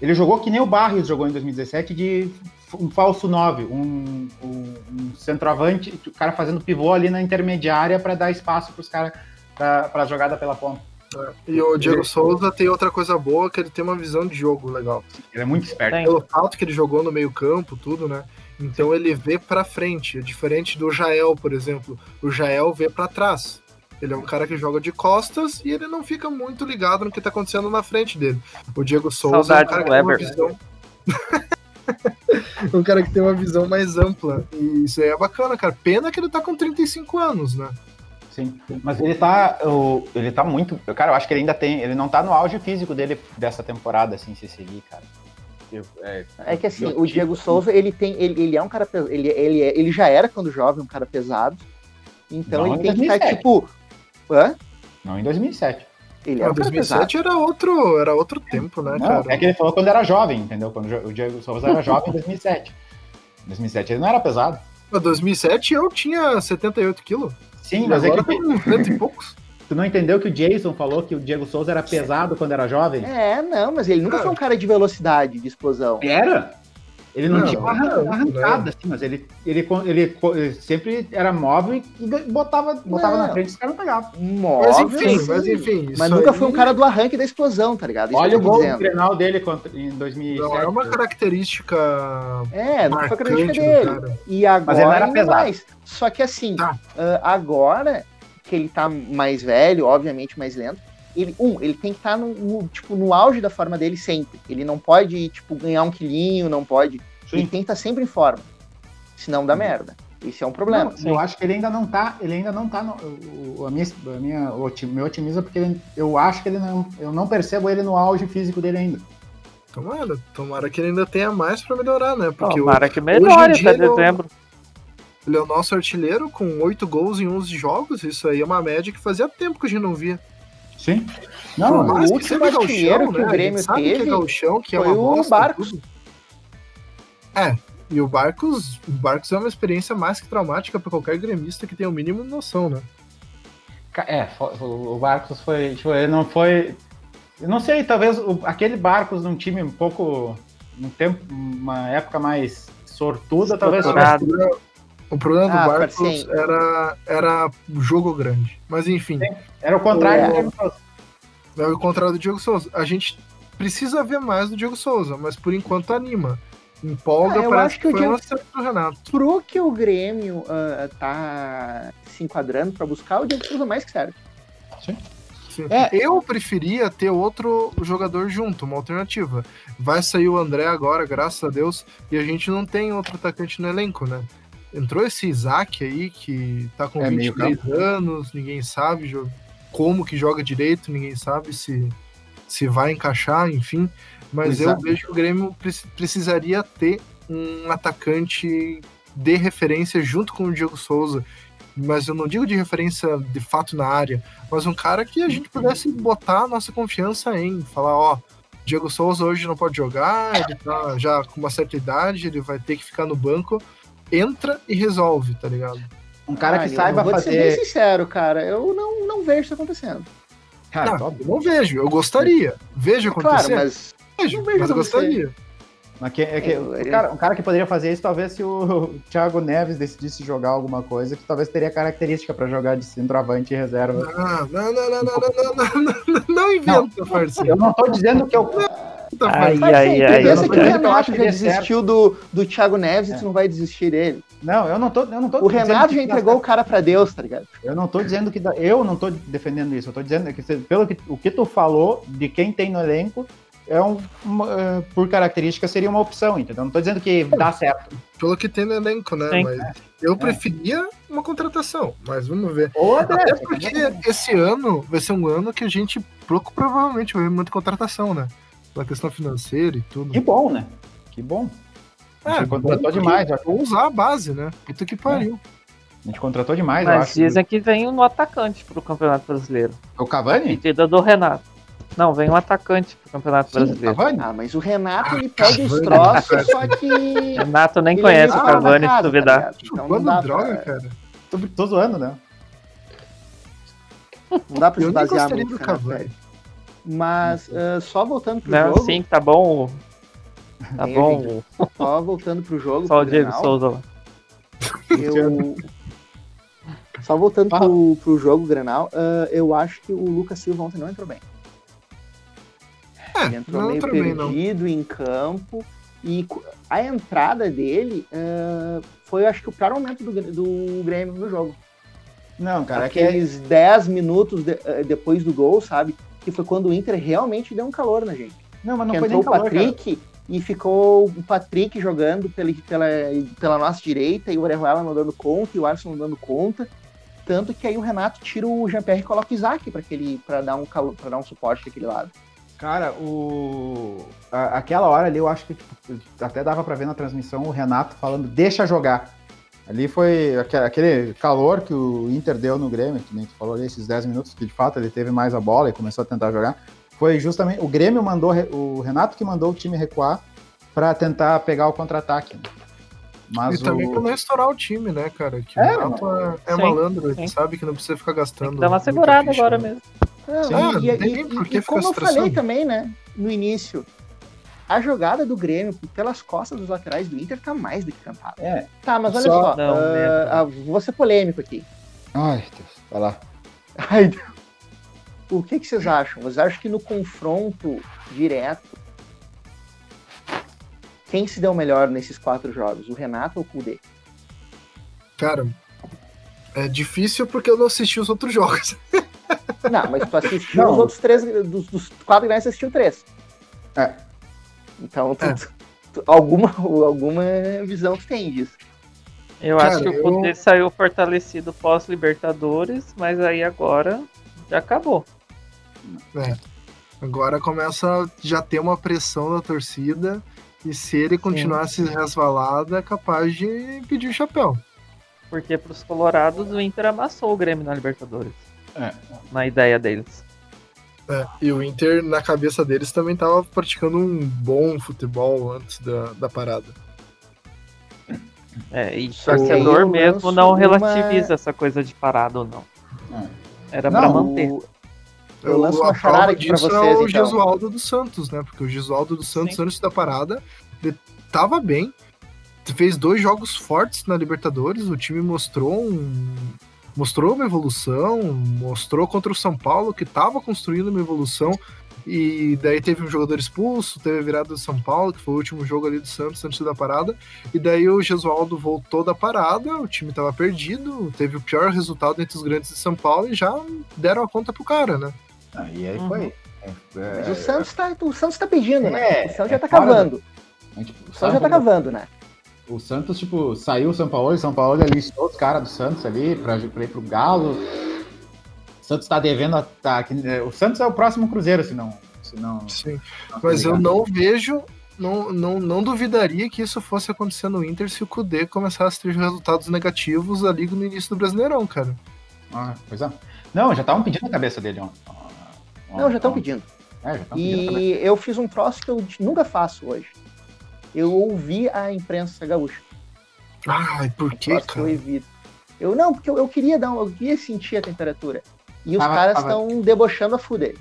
Ele jogou que nem o Barrios jogou em 2017 de um falso 9, um, um, um centroavante, o cara fazendo pivô ali na intermediária para dar espaço para os caras para a jogada pela ponta. É. E o Diego Souza tem outra coisa boa, que ele tem uma visão de jogo legal. Ele é muito esperto. Pelo fato que ele jogou no meio campo, tudo, né? Então ele vê para frente, é diferente do Jael, por exemplo. O Jael vê para trás. Ele é um cara que joga de costas e ele não fica muito ligado no que tá acontecendo na frente dele. O Diego Souza Saudade é um cara que tem uma visão. um cara que tem uma visão mais ampla. E isso aí é bacana, cara. Pena que ele tá com 35 anos, né? Sim. Mas ele tá. Ele tá muito. Cara, eu acho que ele ainda tem. Ele não tá no auge físico dele dessa temporada, assim, se seguir, cara. É, é que assim, o Diego Souza, ele tem. Ele, ele é um cara. Ele, ele, é, ele já era, quando jovem, um cara pesado. Então não ele tem 2007. que estar, tipo. Hã? Não em 2007. Ele era 2007 era outro, era outro tempo, né, não, cara? É que ele falou quando era jovem, entendeu? Quando o Diego Souza era jovem em 2007. Em 2007 ele não era pesado. Em 2007 eu tinha 78 quilos. Sim, mas é que. Tem e poucos. Tu não entendeu que o Jason falou que o Diego Souza era pesado quando era jovem? É, não, mas ele nunca foi um cara de velocidade, de explosão. Era? Ele não, Não, tinha uma arrancada, não. assim, mas ele, ele, ele, ele sempre era móvel e botava, botava Não. na frente e os caras não pegavam. Móvel, Mas enfim, sim. mas enfim. Mas nunca aí foi um cara do arranque da explosão, tá ligado? Isso Olha o gol do. Grenal dele contra, em 2007. Não, é uma característica. É, não foi a característica dele. E agora Mas ele não era pesado. mais. Só que assim, Tá. ah, agora que ele tá mais velho, obviamente mais lento, ele, um, ele tem que estar no, no, tipo, no auge da forma dele sempre. Ele não pode, tipo, ganhar um quilinho, não pode. Ele tem que estar sempre em forma. Senão dá merda. Isso é um problema. Não, eu acho que ele ainda não tá, ele ainda não tá no, o, o- a minha, a minha oti- meu otimismo é porque ele- eu acho que ele não, eu não percebo ele no auge físico dele ainda. Tomara, tomara que ele ainda tenha mais pra melhorar, né? Porque o- Tomara que melhore até é o- dezembro. Ele é o nosso artilheiro com 8 gols em 11 jogos. Isso aí é uma média que fazia tempo que a gente não via. Sim. Não, o último seja artilheiro gauchão, que o né? A Grêmio sabe que é teve gauchão, que é foi uma o bosta, Barcos. tudo. É, e o Barcos, o Barcos é uma experiência mais que traumática pra qualquer gremista que tenha o mínimo de noção, né? É, o o Barcos foi. Tipo, ele não foi. Eu não sei, talvez o- aquele Barcos num time um pouco. num tempo, uma época mais sortuda, talvez. Estruturado. O problema- O problema do Ah, Barcos sim. era, era o jogo grande. Mas enfim, Era o contrário É. do Diego Souza. é o contrário do Diego Souza. A gente precisa ver mais do Diego Souza, mas por enquanto anima. Empolga, Ah, eu parece acho que, que o foi Diego- um acerto do Renato. Pro que o Grêmio ah, tá se enquadrando pra buscar, o Diego Souza mais que serve. Sim. É. Eu preferia ter outro jogador junto, uma alternativa. Vai sair o André agora, graças a Deus, e a gente não tem outro atacante no elenco, né? Entrou esse Isaac aí, que tá com É, meio 23 anos, ninguém sabe como que joga direito, ninguém sabe se, se vai encaixar, enfim. Mas O eu Isaac- vejo que o Grêmio pre- precisaria ter um atacante de referência junto com o Diego Souza. Mas eu não digo de referência de fato na área, mas um cara que a gente pudesse botar a nossa confiança em. Falar, ó, Diego Souza hoje não pode jogar, ele tá já com uma certa idade, ele vai ter que ficar no banco. Entra e resolve, tá ligado? Um cara Ah, que eu saiba vou te ser bem fazer. sincero, cara. Eu não, não vejo isso acontecendo. Cara, Não, eu não vejo, eu gostaria. Vejo Claro, acontecer, mas vejo, não vejo mas gostaria. Mas que- é que- Eu- eu- cara, um cara que poderia fazer isso, talvez se o Thiago Neves decidisse jogar alguma coisa, que talvez teria característica pra jogar de centroavante e reserva. Ah, não, não, não, não, não, não, não, não, não, não inventa, parceiro. Eu não tô dizendo que eu. Tá, Ai, ai, ai, pensa ai, que o Renato já desistiu do, do Thiago Neves É. e tu não vai desistir dele. Não, eu não tô. Eu não tô O Renato já entregou o cara pra Deus, tá ligado? Eu não tô dizendo que dá- eu não tô defendendo isso. Eu tô dizendo que pelo que o que tu falou de quem tem no elenco é um uma, eh, por característica seria uma opção, entendeu? Não tô dizendo que dá certo. Pelo que tem no elenco, né? Sim. Mas eu preferia uma contratação, mas vamos ver. Ou Até porque esse ano vai ser um ano que a gente pouco provavelmente vai ver muita contratação, né? Pela questão financeira e tudo. que bom, né? Que bom. A gente contratou demais, já. Vou usar a base, né? Puta que pariu. A gente contratou demais, eu Mas acho. dizem que vem um atacante pro Campeonato Brasileiro. O Cavani? Pedida do Renato. Não, vem um atacante pro Campeonato Sim, o Brasileiro. Cavani? Ah, mas o Renato, ele Ah, pega os troços, só que... Renato nem ele conhece é o meio Cavani, se da duvidar. tá? Então não dá, droga, pra, cara. Tô, tô zoando, né? não dá pra se Eu nem basear muito Renato, Cavani. Mas, ah, só voltando pro Não, jogo, sim, tá bom. Tá Tem, bom. só voltando pro jogo, Só o Diego Grenal, Souza lá. eu... Só voltando pro, pro jogo Grenal, ah, eu acho que o Lucas Silva ontem não entrou bem. Ele É, entrou não meio não. perdido em campo. E a entrada dele ah, foi, acho que, o pior momento do, do Grêmio no jogo. Não, cara, é que é- Aqueles 10 minutos de- depois do gol, sabe? Que foi quando o Inter realmente deu um calor na gente. Não, mas não que foi nem o calor, cara. Patrick e ficou o Patrick jogando pela, pela, pela nossa direita e o Orejuela não dando conta e o Alisson não dando conta. Tanto que aí o Renato tira o Jean-Pierre e coloca o Isaac para aquele para dar um calor, para dar um suporte daquele lado. Cara, o... aquela hora ali eu acho que tipo, até dava pra ver na transmissão o Renato falando, deixa jogar. Ali foi aque- aquele calor que o Inter deu no Grêmio, que nem tu falou ali, esses 10 minutos, que de fato ele teve mais a bola e começou a tentar jogar. Foi justamente. O Grêmio mandou, o Renato que mandou o time recuar pra tentar pegar o contra-ataque. né? Mas e o... também pra não estourar o time, né, cara? Que é, o Renato é, é malandro, sim. ele sabe que não precisa ficar gastando. Tem que dar uma segurada agora né? mesmo. Ah, e, e, e, e como eu falei também, né, no início, a jogada do Grêmio pelas costas dos laterais do Inter tá mais do que cantada. É. Tá, mas olha só, só não, uh, uh, vou ser polêmico aqui. Ai, Deus, vai lá. Ai, Deus. O que, que vocês acham? Vocês acham que no confronto direto, quem se deu melhor nesses quatro jogos? O Renato ou o Kudê? Cara, é difícil porque eu não assisti os outros jogos. Não, mas tu assistiu não. os outros três, dos, dos quatro grandes, você assistiu três. É. Então, tu, é. tu, tu, alguma, alguma visão tu tem disso. Eu Cara, acho que o Kudê eu... saiu fortalecido pós-Libertadores, mas aí agora já acabou. É. Agora começa a já ter uma pressão da torcida e se ele continuar se resvalado, é capaz de pedir o chapéu. Porque para os colorados o Inter amassou o Grêmio na Libertadores. É. Na ideia deles. É, e o Inter, na cabeça deles, também estava praticando um bom futebol antes da, da parada. É, e o torcedor mesmo não relativiza uma... essa coisa de parada ou não. É. Era para manter. O... Eu lanço uma charada aqui pra vocês, é o então. Gesualdo dos Santos, né? Porque o Gesualdo dos Santos, Sim. antes da parada, ele tava bem. Fez dois jogos fortes na Libertadores. O time mostrou um, mostrou uma evolução, mostrou contra o São Paulo que estava construindo uma evolução. E daí teve um jogador expulso, teve a virada do São Paulo, que foi o último jogo ali do Santos antes da parada. E daí o Gesualdo voltou da parada, o time estava perdido, teve o pior resultado entre os grandes de São Paulo e já deram a conta pro cara, né? Ah, e aí uhum. foi. É, é, o Santos tá, o Santos tá pedindo, né? É, o Santos já tá cavando. Do... Tipo, o Santos já tá cavando, né? O Santos, tipo, saiu o São Paulo, o São Paulo listou os caras do Santos ali pra, pra ir pro Galo. O Santos tá devendo. Tá, é, o Santos é o próximo Cruzeiro, se não. Se não Sim, não mas eu não vejo. Não, não, não duvidaria que isso fosse acontecer no Inter se o Kudê começasse a ter resultados negativos ali no início do Brasileirão, cara. Ah, pois é. Não, já estavam pedindo a cabeça dele ontem. Não, já estão pedindo. É, já pedindo e eu fiz um troço que eu nunca faço hoje eu ouvi a imprensa gaúcha. Ai, por que, cara? Eu evito. Eu não, porque eu, eu, queria dar, eu queria sentir a temperatura. E os caras estão debochando a fuder.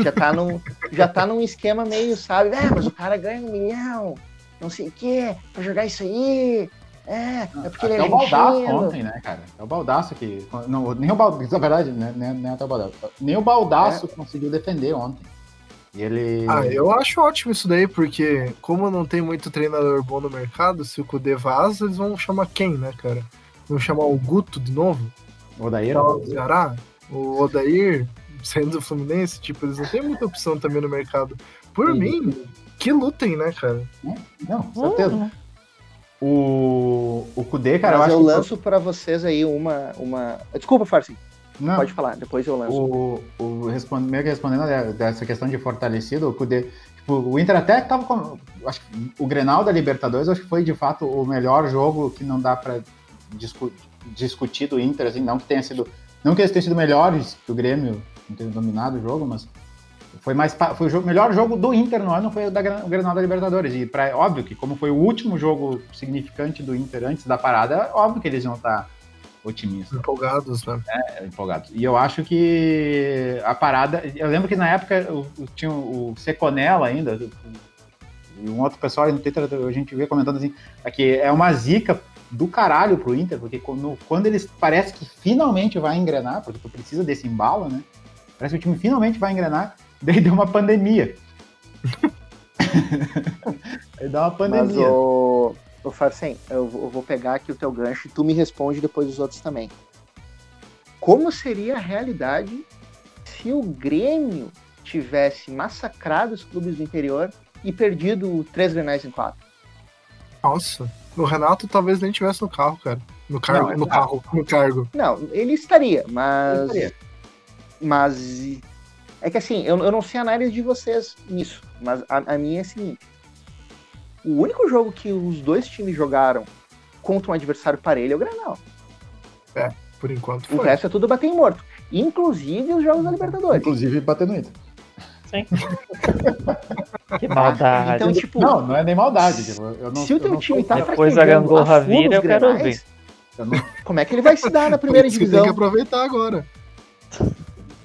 Já tá, num, já tá num esquema meio, sabe? É, mas o cara ganha um milhão, não sei o quê, pra jogar isso aí. É, é porque ele é o Baldaço ontem, né, cara? É o Baldaço que. Não, nem o Baldaço, na verdade, né, nem, até o Baldaço. Nem o Baldaço é. conseguiu defender ontem. E ele. Ah, eu acho ótimo isso daí, porque como não tem muito treinador bom no mercado, se o Kudê vaza, eles vão chamar quem, né, cara? Vão chamar o Guto de novo? O Odair? O Ceará? O Odair, saindo do Fluminense, tipo, eles não têm muita opção também no mercado. Por Sim. mim, que lutem, né, cara? Não, certeza. Uhum. O, o Kudê, cara, Mas eu, eu lanço que... para vocês aí uma, uma. Desculpa, Farsi. Não. Pode falar, depois eu lanço. O, o meio que respondendo dessa questão de fortalecido, o Kudê, tipo, o Inter até tava com. Acho que o Grenal da Libertadores acho que foi de fato o melhor jogo que não dá para discu discutir do Inter, assim, não que tenha sido. Não que eles tenham sido melhores que o Grêmio, não tenham dominado o jogo, mas foi mais foi o jogo, melhor jogo do Inter no ano foi o, da, o Grenal da Libertadores. E pra, óbvio que, como foi o último jogo significante do Inter antes da parada, é óbvio que eles iam estar. Tá otimista. Empolgados, né? É, empolgados. E eu acho que a parada. Eu lembro que na época eu, eu tinha o Seconella ainda, e um outro pessoal no Twitter, a gente via comentando assim, que é uma zica do caralho pro Inter, porque quando, quando eles parece que finalmente vai engrenar, porque tu precisa desse embalo, né? Parece que o time finalmente vai engrenar, daí deu uma pandemia. aí deu uma pandemia. Mas o... Ô, Farcem, eu, eu vou pegar aqui o teu gancho e tu me responde depois os outros também. Como seria a realidade se o Grêmio tivesse massacrado os clubes do interior e perdido três grenais em quatro? Nossa, o Renato talvez nem tivesse no carro, cara. No cargo, não, no carro, no cargo. Não, ele estaria, mas. Ele estaria. Mas. É que assim, eu, eu não sei a análise de vocês nisso, mas a, a minha é a seguinte o único jogo que os dois times jogaram contra um adversário parelho é o Granal. É, por enquanto foi. O resto é tudo bater em morto. Inclusive os jogos da Libertadores. Inclusive bater no Inter. Sim. que maldade. Então, tipo, não, não é nem maldade. Tipo, eu não, se o teu time tá Depois a gangorra vira, eu quero ver. Como é que ele vai se dar na primeira divisão? Tem que aproveitar agora.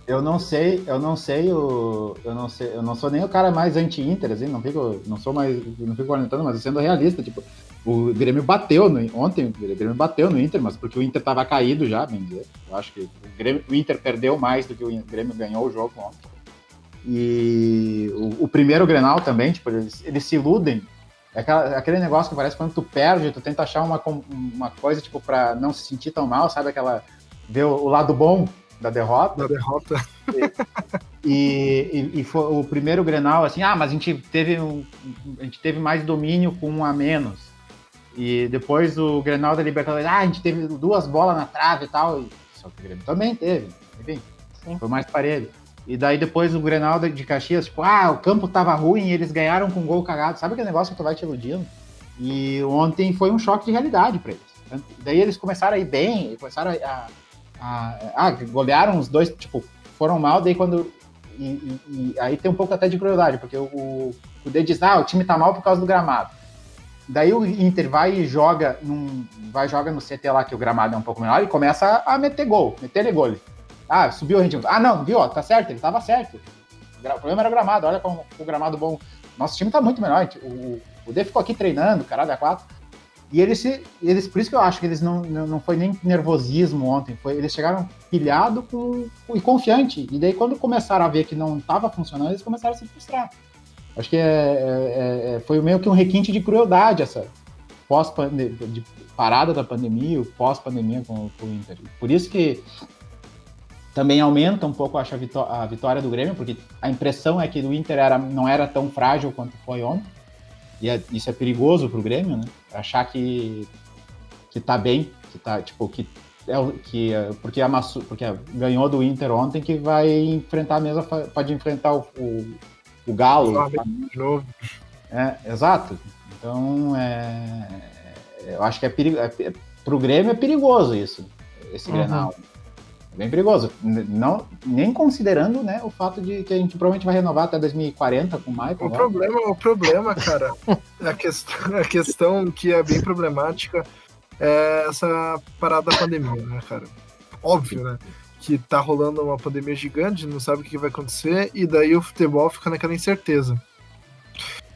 Eu não sei, eu não sei o. Eu não sei, eu não sou nem o cara mais anti-Inter, assim, não fico. Não sou mais. Não fico orientando, mas sendo realista, tipo, o Grêmio bateu no, ontem, o Grêmio bateu no Inter, mas porque o Inter tava caído já, bem dizer. Eu acho que o, Grêmio, o Inter perdeu mais do que o Grêmio ganhou o jogo ontem. E o, o primeiro Grenal também, tipo, eles, eles se iludem. É aquela, aquele negócio que parece quando tu perde, tu tenta achar uma, uma coisa, tipo, pra não se sentir tão mal, sabe? Aquela. ver o, o lado bom da derrota. Da derrota. E, e, e, foi o primeiro Grenal, assim, ah, mas a gente teve um, a gente teve mais domínio com um a menos. E depois o Grenal da Libertadores, ah, a gente teve duas bolas na trave e tal. E, só que o Grêmio também teve, enfim, Sim. foi mais parelho. E daí depois o Grenal de Caxias, tipo, ah, o campo tava ruim e eles ganharam com um gol cagado. Sabe aquele negócio que tu vai te iludindo? E ontem foi um choque de realidade para eles. Daí eles começaram a ir bem, começaram a, a, ah, golearam os dois, tipo, foram mal, daí quando. E, e, e aí tem um pouco até de crueldade, porque o, o D diz, ah, o time tá mal por causa do gramado. Daí o Inter vai e joga num, vai joga no CT lá que o gramado é um pouco menor e começa a, meter gol, meter gol. Ah, subiu a gente. Ah, não, viu? Ó, tá certo, ele tava certo. O problema era o gramado, olha como o gramado bom. Nosso time tá muito menor. O, o D ficou aqui treinando, caralho, a quatro. E eles, se, eles, por isso que eu acho que eles não, não, foi nem nervosismo ontem, foi, eles chegaram pilhado com, e confiante. E daí, quando começaram a ver que não estava funcionando, eles começaram a se frustrar. Acho que é, é, é, foi meio que um requinte de crueldade essa pós de parada da pandemia, o pós-pandemia com, com, o Inter. Por isso que também aumenta um pouco acho, a, vitó a vitória do Grêmio, porque a impressão é que o Inter era, não era tão frágil quanto foi ontem. E é, isso é perigoso pro Grêmio, né? Achar que, que tá bem, que tá, tipo, que é o que é, porque amassou, porque ganhou do Inter ontem que vai enfrentar a mesa, pode enfrentar o, o, o Galo. De novo. É, exato. Então, é, eu acho que é, perigo, é, pro Grêmio é perigoso isso, esse uhum. Grenal bem perigoso. Não, nem considerando né, o fato de que a gente provavelmente vai renovar até 2040 com o Michael. O, problema, o problema, cara, a, questão, a questão que é bem problemática é essa parada da pandemia, né, cara? Óbvio, né? Que tá rolando uma pandemia gigante, não sabe o que vai acontecer, e daí o futebol fica naquela incerteza.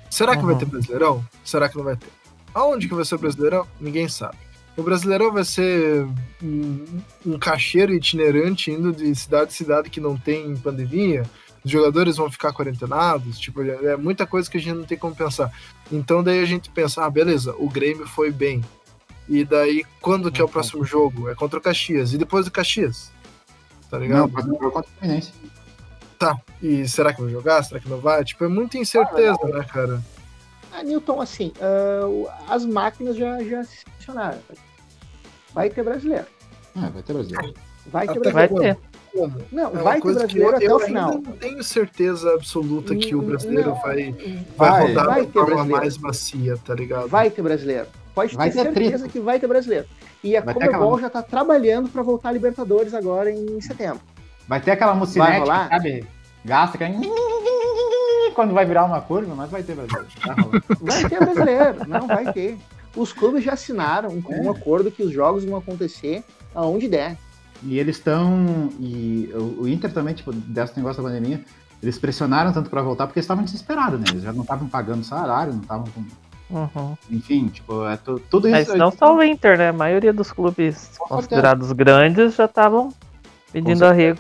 Será que uhum. vai ter Brasileirão? Será que não vai ter? Aonde que vai ser Brasileirão? Ninguém sabe. O Brasileirão vai ser um, um cacheiro itinerante indo de cidade em cidade que não tem pandemia. Os jogadores vão ficar quarentenados, tipo, é, é muita coisa que a gente não tem como pensar. Então daí a gente pensa, ah, beleza, o Grêmio foi bem. E daí, quando que é o próximo jogo? É contra o Caxias. E depois do Caxias? Tá ligado? Não, jogo contra o Fluminense. Tá. E será que vai jogar? Será que não vai? Tipo, é muita incerteza, ah, né, cara? Ah, Newton, assim, uh, as máquinas já, já se funcionaram. Vai ter brasileiro. Ah, vai ter brasileiro. Vai ter brasileiro. Vai ter. Não, é vai ter brasileiro até o final. Eu não tenho certeza absoluta que o brasileiro não, vai, vai, vai rodar vai de forma mais macia, tá ligado? Vai ter brasileiro. Pode vai ter, ter certeza trito. que vai ter brasileiro. E a Comebol já tá trabalhando para voltar a Libertadores agora em setembro. Vai ter aquela mucinete, sabe? Gasta, que é quando vai virar uma curva, mas vai ter brasileiro. Vai ter brasileiro, não vai ter os clubes já assinaram um, é. um acordo que os jogos vão acontecer aonde der. E eles estão. E o Inter também, tipo, desse negócio da pandemia, eles pressionaram tanto para voltar porque estavam desesperados, né? Eles já não estavam pagando salário, não estavam com. Uhum. Enfim, tipo, é tudo isso. Mas não só o Inter, né? A maioria dos clubes considerados grandes já estavam pedindo arrego.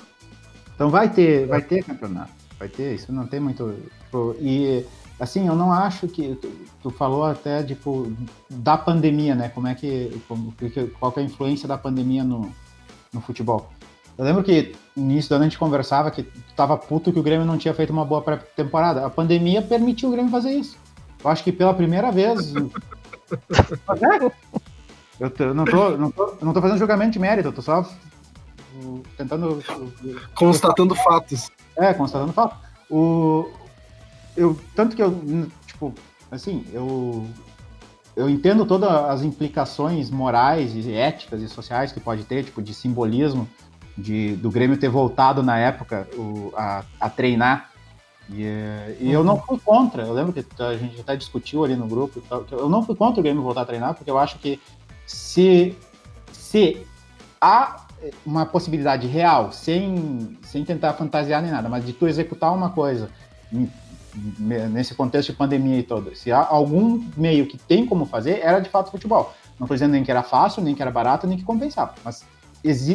Então vai ter, vai ter campeonato. Vai ter, isso não tem muito. Tipo, e assim, eu não acho que tu, tu, falou até tipo da pandemia, né? Como é que como, qual que é a influência da pandemia no, no futebol? Eu lembro que no início do ano a gente conversava que tu tava puto que o Grêmio não tinha feito uma boa pré-temporada. A pandemia permitiu o Grêmio fazer isso. Eu acho que pela primeira vez. eu, eu, não tô, não tô, não tô fazendo julgamento de mérito, eu tô só tentando. Constatando fatos. É, constatando fatos. O, eu tanto que eu tipo assim eu eu entendo todas as implicações morais e éticas e sociais que pode ter tipo de simbolismo de do Grêmio ter voltado na época o, a, a treinar E, é, e eu não fui contra. Eu lembro que a gente até discutiu ali no grupo. Eu não fui contra o Grêmio voltar a treinar, porque eu acho que se, se há uma possibilidade real, sem, sem tentar fantasiar nem nada, mas de tu executar uma coisa nesse contexto de pandemia e todo, se há algum meio que tem como fazer, era de fato futebol. Não estou dizendo nem que era fácil, nem que era barato, nem que compensava, mas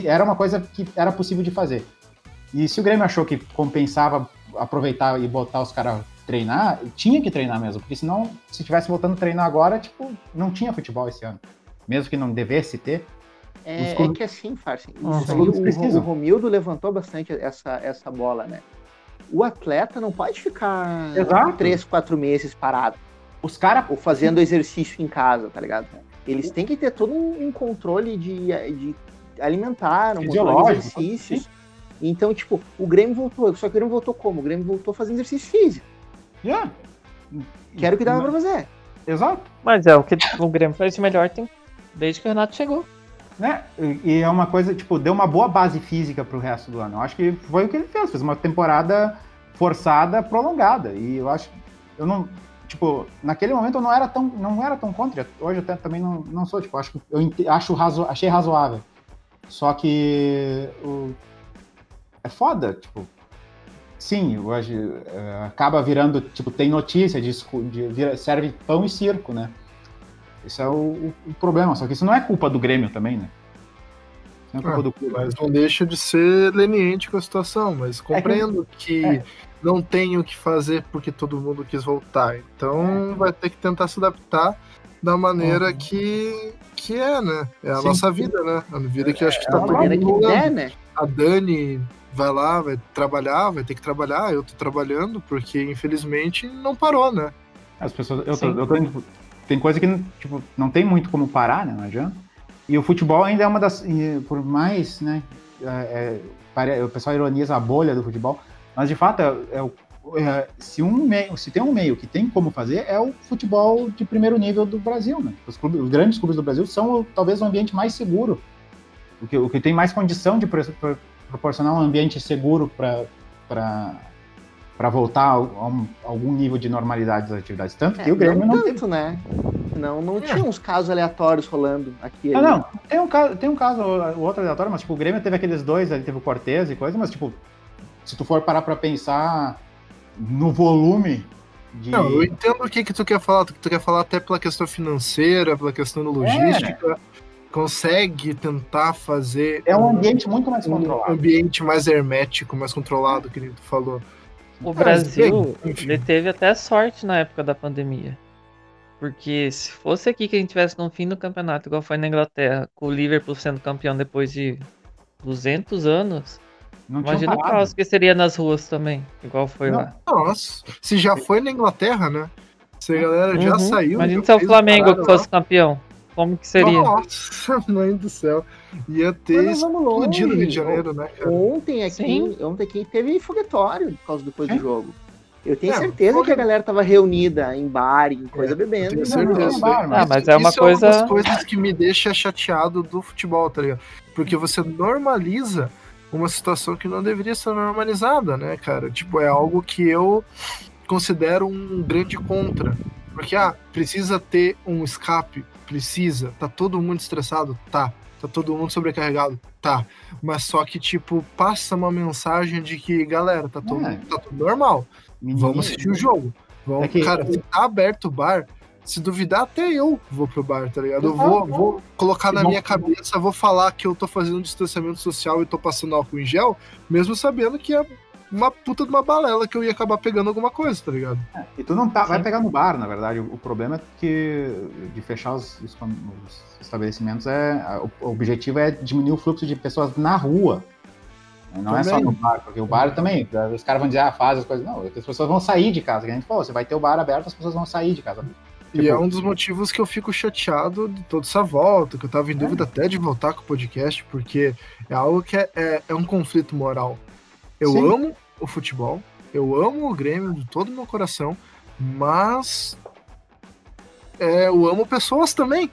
era uma coisa que era possível de fazer. E se o Grêmio achou que compensava aproveitar e botar os caras treinar, tinha que treinar mesmo, porque senão, se tivesse voltando a treinar agora, tipo, não tinha futebol esse ano. Mesmo que não devesse ter. É, clubes... é que assim, Farsi, o, o Romildo levantou bastante essa, essa bola, né? O atleta não pode ficar Exato. três, quatro meses parado. Os caras. Ou fazendo exercício em casa, tá ligado? Eles têm que ter todo um controle de, de alimentar, um controle de exercícios. Sim. Então, tipo, o Grêmio voltou. Só que o Grêmio voltou como? O Grêmio voltou fazendo exercício físico. Yeah. Que era o que dava pra fazer. Exato. Mas é o que o Grêmio faz melhor tem, desde que o Renato chegou. Né? E é uma coisa, tipo, deu uma boa base física pro resto do ano. Eu acho que foi o que ele fez. Fez uma temporada forçada, prolongada. E eu acho. Eu não. Tipo, naquele momento eu não era tão, não era tão contra. Hoje até também não, não sou. Tipo, acho, eu acho razo, achei razoável. Só que o, é foda, tipo. Sim, hoje uh, acaba virando, tipo, tem notícia de, de, serve pão e circo, né? Esse é o, o, o, problema, só que isso não é culpa do Grêmio também, né? Não é culpa ah, do clube. Mas não deixa de ser leniente com a situação, mas é compreendo é que, que é. não tem o que fazer porque todo mundo quis voltar. Então é. vai ter que tentar se adaptar da maneira uhum. que, que é, né? É a Sim. nossa vida, né? A vida que acho que tá todo mundo. Que é, né? A Dani vai lá, vai trabalhar, vai ter que trabalhar, eu tô trabalhando, porque infelizmente não parou, né? As pessoas. Eu tô, eu tô, tem coisa que tipo, não tem muito como parar, né? Não adianta. E o futebol ainda é uma das. Por mais, né? É, é, o pessoal ironiza a bolha do futebol, mas de fato é, é, é, se um meio, se tem um meio que tem como fazer, é o futebol de primeiro nível do Brasil, né? Os, clubes, os grandes clubes do Brasil são talvez o ambiente mais seguro, o que, o que tem mais condição de proporcionar um ambiente seguro para para voltar a, um, algum nível de normalidade das atividades. Tanto é, que o Grêmio não. Tanto, né? Não, não é. tinha uns casos aleatórios rolando aqui. Ah, não, tem um caso, tem um caso outro aleatório, mas tipo, o Grêmio teve aqueles dois ali, teve o Cortez e coisa, mas tipo, se tu for parar para pensar no volume de... Não, eu entendo o que, que tu quer falar. Tu, tu quer falar até pela questão financeira, pela questão da logística. É consegue tentar fazer. É um ambiente muito mais controlado. Um ambiente mais hermético, mais controlado, que tu falou. O Brasil, ele teve até sorte na época da pandemia. Porque se fosse aqui que a gente tivesse no fim do campeonato, igual foi na Inglaterra, com o Liverpool sendo campeão depois de 200 anos, não imagina o caos que seria nas ruas também, igual foi não, lá. Nossa, se já foi na Inglaterra, né? Se a galera já uhum. saiu. Imagina se é o Flamengo que fosse campeão. Como que seria? Nossa, mãe do céu. Ia ter explodido no Rio de Janeiro, né, cara? Ontem aqui, Sim. ontem aqui teve foguetório por causa depois é. do jogo. Eu tenho é, certeza foi... que a galera tava reunida em bar, em coisa é, bebendo. Eu tenho certeza. Bar, mas, ah, mas é uma isso coisa. É uma das coisas que me deixa chateado do futebol, tá ligado? Porque você normaliza uma situação que não deveria ser normalizada, né, cara? Tipo, é algo que eu considero um grande contra. Porque, ah, precisa ter um escape Precisa. Tá todo mundo estressado? Tá. Tá todo mundo sobrecarregado? Tá. Mas só que, tipo, passa uma mensagem de que, galera, tá tudo, é. tá tudo normal. Vamos assistir o jogo. Vamos, é que... Cara, se tá aberto o bar, se duvidar, até eu vou pro bar, tá ligado? Eu vou, vou colocar na minha cabeça, vou falar que eu tô fazendo um distanciamento social e tô passando álcool em gel, mesmo sabendo que é uma puta de uma balela que eu ia acabar pegando alguma coisa, tá ligado? É, e tu não tá, vai pegar no bar, na verdade. O, problema é que de fechar os, os, os estabelecimentos é. O, objetivo é diminuir o fluxo de pessoas na rua. Não também. é só no bar, porque o bar também, os caras vão dizer, ah, faz as coisas. Não, as pessoas vão sair de casa. Que a gente falou, você vai ter o bar aberto, as pessoas vão sair de casa. Tipo, e é um dos motivos que eu fico chateado de toda essa volta, que eu tava em dúvida é. até de voltar com o podcast, porque é algo que é, é, é um conflito moral. Eu Sim. amo o futebol, eu amo o Grêmio de todo o meu coração, mas é, eu amo pessoas também.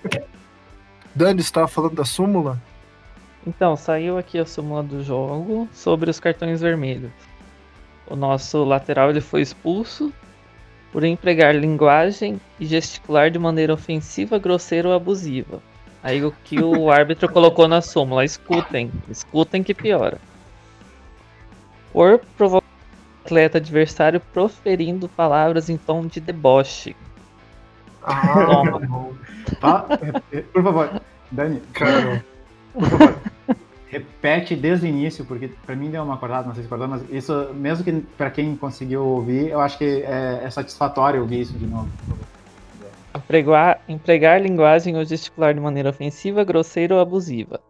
Dani, estava falando da súmula? Então, saiu aqui a súmula do jogo sobre os cartões vermelhos. o nosso lateral ele foi expulso por empregar linguagem e gesticular de maneira ofensiva, grosseira ou abusiva. Aí o que o árbitro colocou na súmula, escutem, escutem que piora. Por provocar o atleta adversário proferindo palavras em tom de deboche. Ah, Toma. Fala- por favor, Dani, Cara, por favor, repete desde o início, porque pra mim deu uma acordada, não sei se acordou, mas isso, mesmo que pra quem conseguiu ouvir, eu acho que é, é satisfatório ouvir isso de novo. Empregar, empregar linguagem ou gesticular de maneira ofensiva, grosseira ou abusiva.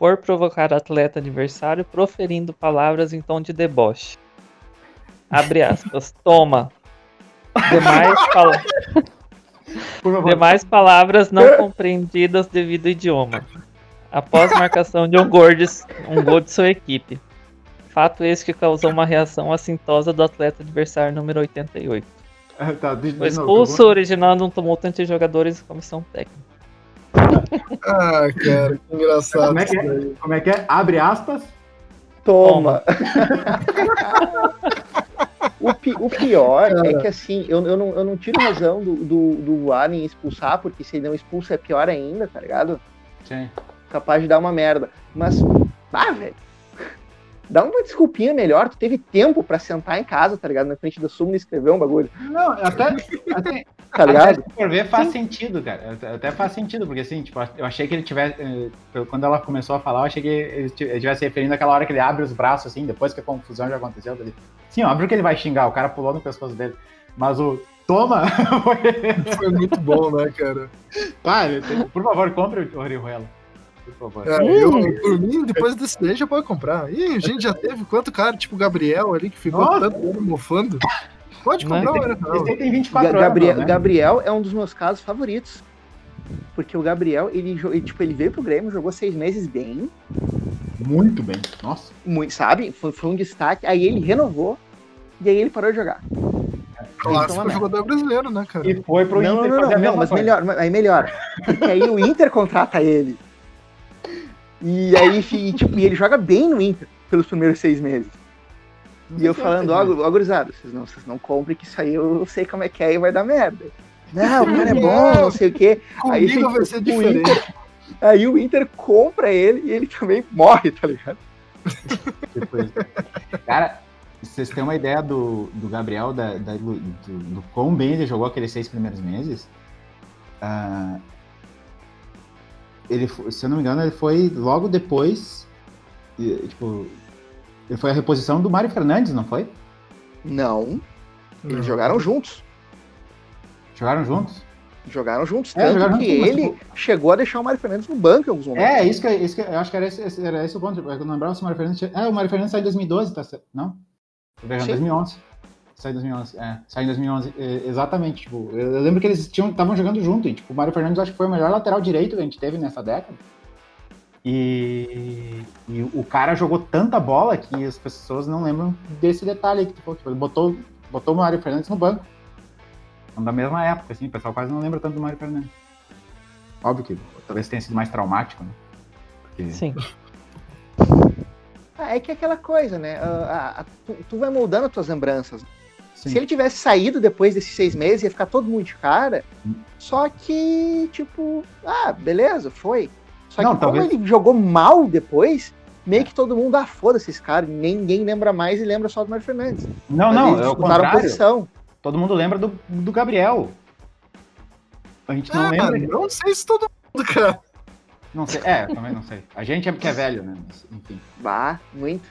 Por provocar atleta adversário proferindo palavras em tom de deboche. Abre aspas. Toma. Demais, pala- demais palavras não compreendidas devido ao idioma. Após marcação de um gol de, um gol de sua equipe. Fato esse que causou uma reação assintosa do atleta adversário número 88. tá, de, de Foi novo, expulso, originando um tumulto entre jogadores e comissão técnica. Ah, cara, que engraçado. Como é que é? Como é que é? Abre aspas. Toma! o, pi- o pior é que assim, eu, eu, não, eu não tiro razão do, do, do Allen expulsar, porque se ele não expulsa é pior ainda, tá ligado? Sim. Capaz de dar uma merda. Mas, ah, velho. Dá uma desculpinha melhor, tu teve tempo pra sentar em casa, tá ligado? Na frente da súmula e escrever um bagulho, Não, até, até, tá até ligado? se for ver, faz sentido, cara. Até- faz sentido, porque assim, tipo, eu achei que ele tivesse. eh, Quando ela começou a falar, eu achei que ele ti- ele estivesse se referindo àquela hora que ele abre os braços, assim, depois que a confusão já aconteceu. Ele, sim, óbvio que ele vai xingar, o cara pulou no pescoço dele. Mas o toma! foi- Foi muito bom, né, cara? Tem- por favor, compre o Orihuela. Por favor. É, eu, por mim, depois desse daí já pode comprar. E a gente já teve quanto cara, tipo o Gabriel ali, que ficou Nossa. tanto ano mofando. Pode Né? comprar o Esse Orihuela. aí tem 24 Ga- anos. Gabriel, né? Gabriel é um dos meus casos favoritos. Porque o Gabriel, ele, tipo, ele veio pro Grêmio, jogou seis meses bem, Muito bem. Nossa. muito, sabe? Foi, foi um destaque. Aí ele renovou e aí ele parou de jogar. Clássico Então, né? jogador brasileiro, né, cara? E foi pro não, Inter não, não, não, mas coisa. melhor, aí melhor. Porque aí o Inter contrata ele. E aí, tipo, e ele joga bem no Inter pelos primeiros seis meses. E eu falando, ó, ó, gurizada, vocês não, vocês não comprem que isso aí eu sei como é que é e vai dar merda. Não, o cara é bom, não sei o quê. Aí, tipo, vai ser o. Inter- Aí o Inter compra ele e ele também morre, tá ligado? Isso. Cara, vocês têm uma ideia do, do Gabriel, da, da- do, do, do quão bem ele jogou aqueles seis primeiros meses? Ah, ele, se eu não me engano, ele foi logo depois. Tipo, foi a reposição do Mário Fernandes, não foi? Não, eles Não. jogaram juntos. Jogaram juntos? Jogaram juntos. É, Tanto jogaram que juntos, mas, ele chegou a deixar o Mário Fernandes no banco em alguns momentos. É, isso que, isso que eu acho que era esse, esse- era esse o ponto. Eu não lembrava se o Mário Fernandes. tinha- É, o Mário Fernandes saiu em 2012, tá certo? Não? Sim. 2011. Saiu em 2011, é. Saiu em 2011, é, exatamente. Tipo, eu, eu lembro que eles estavam jogando junto. E, tipo, o Mário Fernandes acho que foi o melhor lateral direito que a gente teve nessa década. E, e o cara jogou tanta bola que as pessoas não lembram desse detalhe aí que tu falou. Tipo, ele botou, botou o Mário Fernandes no banco. São da mesma época, assim, o pessoal quase não lembra tanto do Mário Fernandes. Óbvio que talvez tenha sido mais traumático, né? Porque... Sim. Ah, é que é aquela coisa, né? Ah, tu, tu vai moldando as tuas lembranças. Sim. Se ele tivesse saído depois desses seis meses, ia ficar todo mundo de cara. Hum. Só que, tipo, ah, beleza, foi. Só Não, que como talvez- ele jogou mal depois, meio que todo mundo, ah, foda-se esse cara. Ninguém lembra mais e lembra só do Mário Fernandes. Não, não, Eles é o contrário. posição. Todo mundo lembra do, do Gabriel. A gente não Ah, lembra. não sei se todo mundo, cara. Não sei. É, também não sei. A gente é porque é velho, né? Mas, enfim. Bah, muito.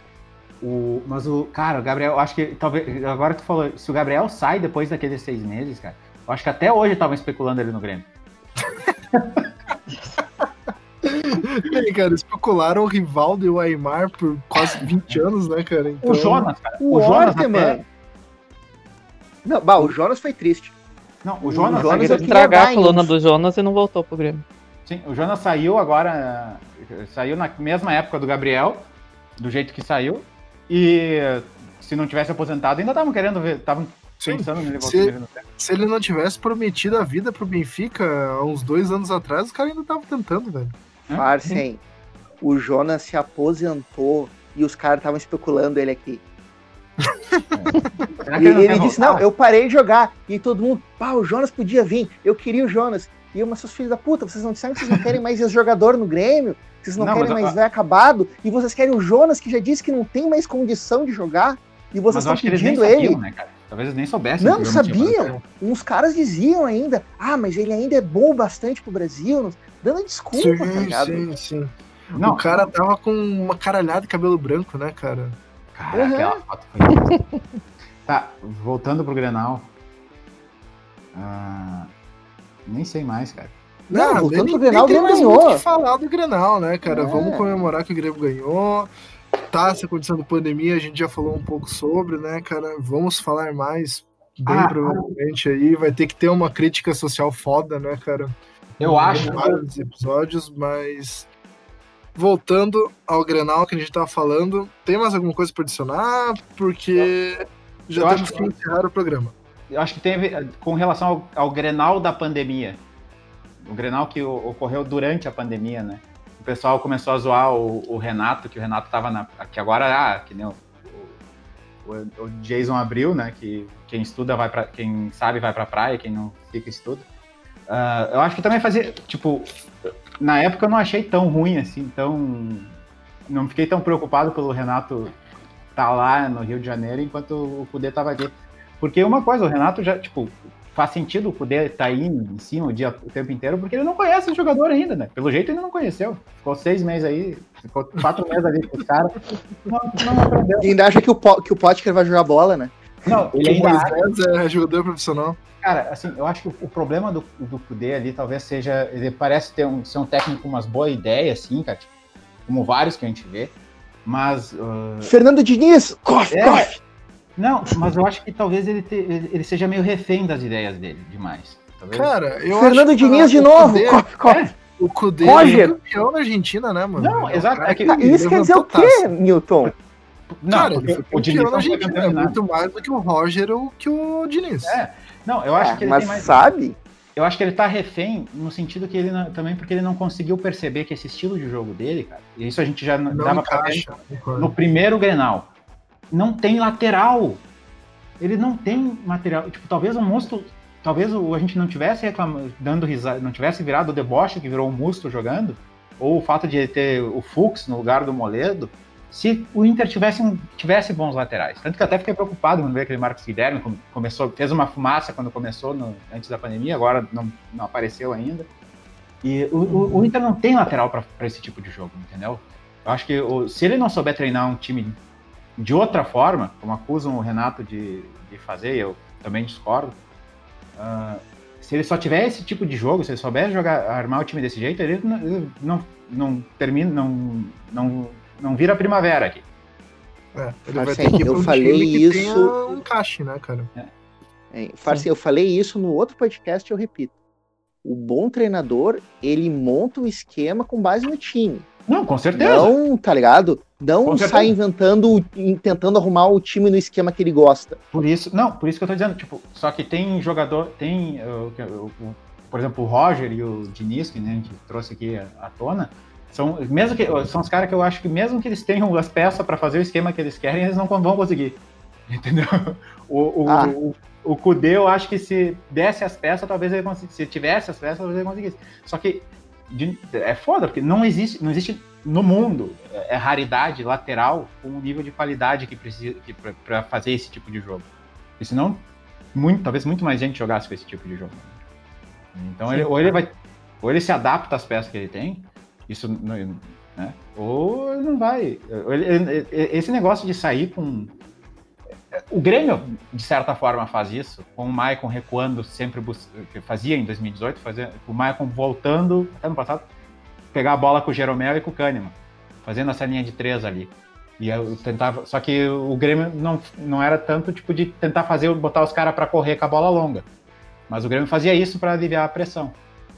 O, mas o. Cara, o Gabriel, eu acho que talvez. Agora que tu falou, se o Gabriel sai depois daqueles seis meses, cara, eu acho que até hoje estavam especulando ele no Grêmio. E aí, cara, especularam o Rivaldo e o Aymar por quase 20 anos, né, cara? Então, O Jonas, cara. O, O, Jonas Orte, até- mano. Não, bah, o Jonas foi triste. Não, o o Jonas, Jonas eu Quis queria estragar a coluna do Jonas e não voltou pro Grêmio. Sim, o Jonas saiu agora. Saiu na mesma época do Gabriel, do jeito que saiu. E se não tivesse aposentado, ainda estavam querendo ver. Estavam Sim. pensando nele Se- voltando no tempo. Se ele não tivesse prometido a vida pro Benfica há uns dois anos atrás, os caras ainda estavam tentando, velho. Parcem, o Jonas se aposentou e os caras estavam especulando ele aqui. e ele, ele disse, não, eu parei de jogar. E todo mundo, pá, o Jonas podia vir. Eu queria o Jonas. E eu, mas seus filhos da puta, vocês não disseram que vocês não querem mais esse jogador no Grêmio? Vocês não, não querem mais ver acabado? E vocês querem o Jonas, que já disse que não tem mais condição de jogar? E vocês estão pedindo ele. Sabiam, né, Talvez eles nem soubessem. Não, sabiam. Uns caras diziam ainda, ah, mas ele ainda é bom bastante pro Brasil, dando desculpa, sim, tá ligado? Sim, sim. Não. O cara tava com uma caralhada de cabelo branco, né, cara? Cara, uhum. aquela foto foi. tá, voltando pro Grenal. Ah, nem sei mais, cara. Não, não voltando nem, pro Grenal, o Grêmio ganhou. que falar do Grenal, né, cara? É. Vamos comemorar que o Grêmio ganhou. Tá, essa condição de pandemia, a gente já falou um pouco sobre, né, cara? Vamos falar mais, bem ah, provavelmente aí. Vai ter que ter uma crítica social foda, né, cara? Eu acho. Vários episódios, mas voltando ao Grenal que a gente tava falando, tem mais alguma coisa para adicionar? Porque já eu temos que, encerrar o programa. Eu acho que teve com relação ao, ao Grenal da pandemia. O Grenal que ocorreu durante a pandemia, né? Pessoal começou a zoar o, o Renato, que o Renato tava na. Que agora, ah, que nem o, o, o Jason Abril, né? Que quem estuda vai para Quem sabe vai pra praia, quem não fica estuda. Uh, eu acho que também fazia. Tipo, na época eu não achei tão ruim assim, tão. Não fiquei tão preocupado pelo Renato estar tá lá no Rio de Janeiro enquanto o Cudê estava aqui. Porque uma coisa, o Renato já, tipo, faz sentido o Cudê estar tá aí em cima o, dia, o tempo inteiro, porque ele não conhece o jogador ainda, né? Pelo jeito ele não conheceu. Ficou seis meses aí, ficou quatro meses ali com os caras. Não, não aprendeu. E ainda acha que o, que o Potker vai jogar bola, né? Não, ele ainda acha... é jogador profissional. Cara, assim, eu acho que o, problema do, do Kudê ali talvez seja. Ele parece ter um, ser um técnico com umas boas ideias, assim, cara, tipo, como vários que a gente vê. Mas. Uh... Fernando Diniz! Cof, é, cof. Não, mas eu acho que talvez ele, te, ele, seja meio refém das ideias dele demais. Talvez... Cara, eu Fernando Diniz de novo! Kudê, cof, cof. É, o Kudê é campeão na Argentina, né, mano? Não, é exato. É que, isso quer dizer o quê, Newton? Não, cara, ele foi o Diniz na Argentina, é muito mais do que o Roger ou que o Diniz. É. Não, eu acho é, que ele mas mais... sabe? Eu acho que ele tá refém no sentido que ele não, também porque ele não conseguiu perceber que esse estilo de jogo dele, cara, e isso a gente já não dava encaixa, pra ver no primeiro Grenal. Não tem lateral. Ele não tem material. Tipo, talvez o monstro. Talvez o, a gente não tivesse reclamando, dando risada, não tivesse virado o deboche que virou o Musto jogando, ou o fato de ter o Fux no lugar do Moledo, se o Inter tivesse, tivesse bons laterais. Tanto que eu até fiquei preocupado quando veio aquele Marcos Guilherme, começou, fez uma fumaça quando começou no, antes da pandemia, agora não, não apareceu ainda. E o, o, o Inter não tem lateral para esse tipo de jogo, entendeu? Eu acho que o, se ele não souber treinar um time de outra forma, como acusam o Renato de, de fazer, eu também discordo. Uh, se ele só tiver esse tipo de jogo, se ele souber jogar, armar o time desse jeito, ele não, ele não, não termina, não, não não vira primavera aqui. É, ele vai ter que eu um falei isso. um encaixe, né, cara? É. É, eu falei isso no outro podcast, eu repito. O bom treinador, ele monta o esquema com base no time. Não, com certeza. Não, tá ligado? Não sai inventando, tentando arrumar o time no esquema que ele gosta. Por isso, não, por isso que eu tô dizendo, tipo, só que tem jogador, tem, uh, por exemplo, o Roger e o Diniz, que né, a gente trouxe aqui à tona, são, mesmo que, são os caras que eu acho que mesmo que eles tenham as peças para fazer o esquema que eles querem, eles não vão conseguir. Entendeu? O, o, ah. o, o Kudê, eu acho que se desse as peças, talvez ele conseguisse. Se tivesse as peças, talvez ele conseguisse. Só que de, é foda, porque não existe, não existe no mundo é, é raridade lateral com o nível de qualidade que precisa para fazer esse tipo de jogo. Porque senão, muito, talvez muito mais gente jogasse com esse tipo de jogo. Então, ele, ou ele vai. Ou ele se adapta às peças que ele tem, isso né? Ou não vai. Esse negócio de sair com. O Grêmio, de certa forma, faz isso, com o Maicon recuando sempre, que fazia em 2018, fazia, o Maicon voltando, até no passado, pegar a bola com o Jeromel e com o Kahneman, fazendo essa linha de três ali. E eu tentava, só que o Grêmio não, não era tanto tipo de tentar fazer, botar os caras para correr com a bola longa. Mas o Grêmio fazia isso para aliviar a pressão.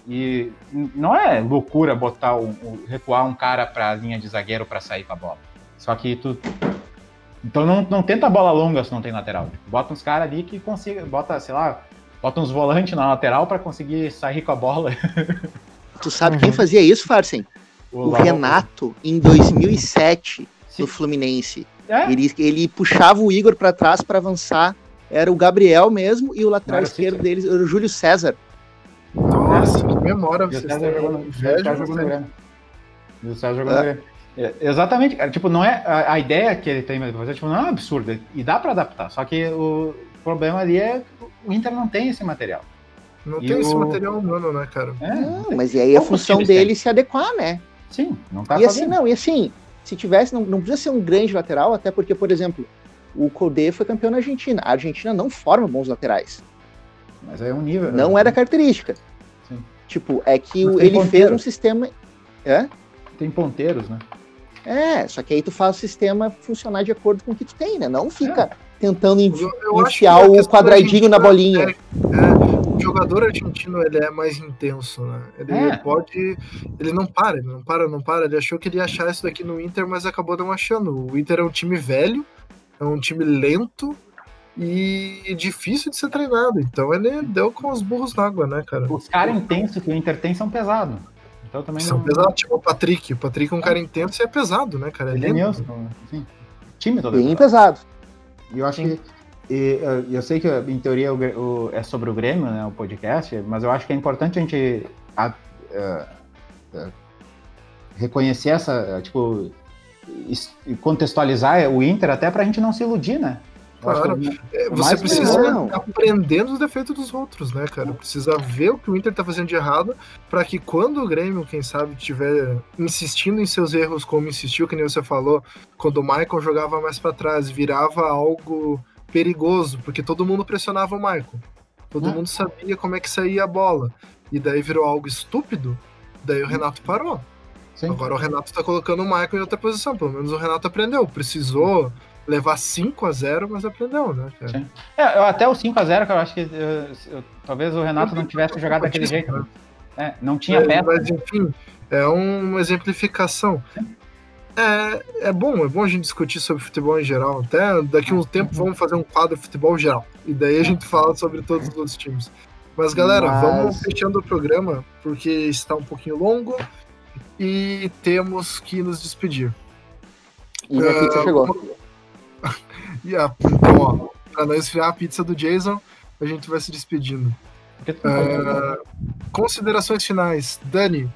E não é loucura botar um, recuar um cara para a linha de zagueiro para sair com a bola. Só que tu então não, não tenta bola longa se não tem lateral. Tipo, bota uns caras ali que consiga, bota, sei lá, bota uns volantes na lateral para conseguir sair com a bola. Tu sabe quem fazia isso, Farsen? O, o Renato, em 2007, Sim. no Fluminense. É? Ele, ele puxava o Igor para trás para avançar. Era o Gabriel mesmo e o lateral esquerdo deles era o Júlio César. Nossa, que memória você está jogando. O César jogou no Grêmio. O César jogou no é. É, exatamente, cara. Tipo, não é a, a, ideia que ele tem fazer, tipo, não é um absurdo. E dá para adaptar. Só que o problema ali é o Inter não tem esse material. Não e tem o... esse material humano, né, cara? É, não, mas e aí a função dele tem? se adequar, né? Sim, não tá E assim, fazendo. assim, não, e assim, se tivesse, não, não precisa ser um grande lateral, até porque, por exemplo, o Codê foi campeão na Argentina. A Argentina não forma bons laterais. Mas é um nível. Não né? era característica. Sim. Tipo, é que o, ele fez um sistema. É? Tem ponteiros, né? É, só que aí tu faz o sistema funcionar de acordo com o que tu tem, né? Não fica é. tentando enfiar o quadradinho na bolinha. É, é, o jogador argentino ele é mais intenso, né? Ele é. pode. Ele não para, ele não para, não para. Ele achou que ele ia achar isso daqui no Inter, mas acabou não achando. O Inter é um time velho, é um time lento e difícil de ser treinado. Então ele deu com os burros na água, né, cara? Os caras intensos que o Inter tem são pesados. Então também São não... pesados, tipo o Patrick. O Patrick é um cara intenso e é pesado, né, cara? É Ele é Nilson, assim. Time todo Bem pesado. E eu acho Sim. que. E, eu sei que em teoria o, o, é sobre o Grêmio, né, o podcast, mas eu acho que é importante a gente a, a, a, reconhecer essa, tipo, contextualizar o Inter até para a gente não se iludir, né? Claro. É, você precisa aprender os defeitos dos outros, né, cara? Precisa ver o que o Inter tá fazendo de errado para que quando o Grêmio, quem sabe, estiver insistindo em seus erros como insistiu, que nem você falou, quando o Michael jogava mais para trás, virava algo perigoso, porque todo mundo pressionava o Michael. Todo hum. mundo sabia como é que saía a bola. E daí virou algo estúpido, daí o Renato parou. Sim. Agora o Renato tá colocando o Michael em outra posição. Pelo menos o Renato aprendeu. Precisou levar 5 a 0 mas aprendeu, né? Cara? É, até o 5 a 0 que eu acho que eu, eu, talvez o Renato não tivesse jogado daquele jeito. Né? É, não tinha é, peça. Mas enfim, é uma exemplificação. É, é bom, é bom a gente discutir sobre futebol em geral. Até daqui a um tempo vamos fazer um quadro de futebol geral. E daí a gente fala sobre todos os outros times. Mas galera, Mas... vamos fechando o programa, porque está um pouquinho longo e temos que nos despedir. E a pizza uh, chegou. e a, então, ó, pra não esfriar a pizza do Jason, a gente vai se despedindo. Uh, considerações finais. Dani,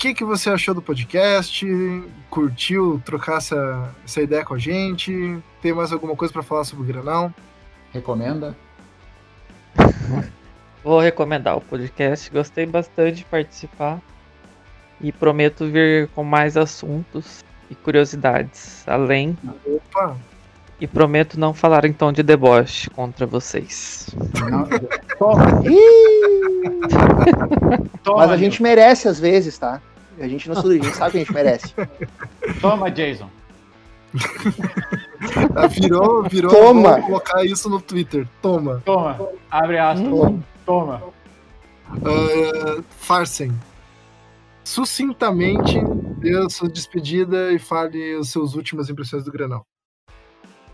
que, que você achou do podcast? Curtiu trocar essa, essa ideia com a gente? Tem mais alguma coisa para falar sobre o Granal? Recomenda? Vou recomendar o podcast. Gostei bastante de participar. E prometo vir com mais assuntos e curiosidades. Além Opa. E prometo não falar em tom de deboche contra vocês. Não. Mas a gente merece às vezes, tá? A gente não a gente sabe que a gente merece. Toma, Jason. Ah, virou, virou. Toma. Vou colocar isso no Twitter. Toma. Toma. Abre aspas. Hum. Toma. Uh, Farsen. Sucintamente, dê a sua despedida e fale as suas últimas impressões do Grenal.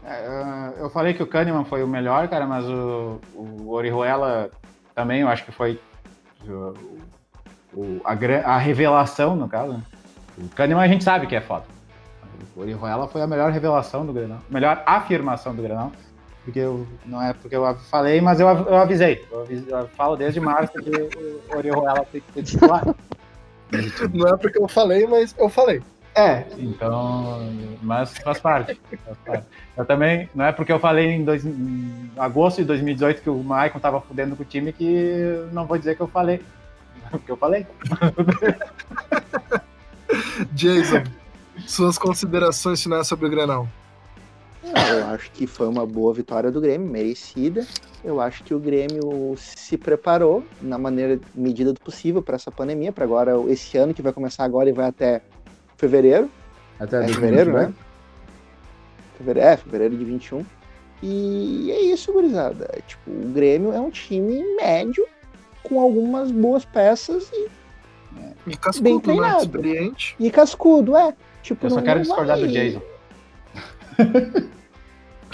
É, eu falei que o Kahneman foi o melhor, cara, mas o, o Orihuela também, eu acho que foi o, a, a, revelação, no caso. O Kahneman a gente sabe que é foda. O Orihuela foi a melhor revelação do Grenal, melhor afirmação do Grenal. Porque eu, não é porque eu falei, mas eu, eu avisei. Eu, avisei, eu falo desde março que o Orihuela tem que ser titular. Não é porque eu falei, mas eu falei. É, então, mas faz parte, faz parte. Eu também, não é porque eu falei em, dois, em agosto de 2018 que o Maicon tava fudendo com o time que não vou dizer que eu falei. Porque eu falei. Jason, suas considerações finais sobre o Grenal. Eu acho que foi uma boa vitória do Grêmio, merecida. Eu acho que o Grêmio se preparou na maneira medida do possível para essa pandemia, para agora esse ano que vai começar agora e vai até fevereiro. Até é, fevereiro, né? Fevereiro, é, fevereiro de 21. E é isso, gurizada. Tipo, o Grêmio é um time médio com algumas boas peças e, e cascudo, bem né? treinado. Né? Experiente. E cascudo, é. Tipo, Eu só quero discordar vai... do Jason.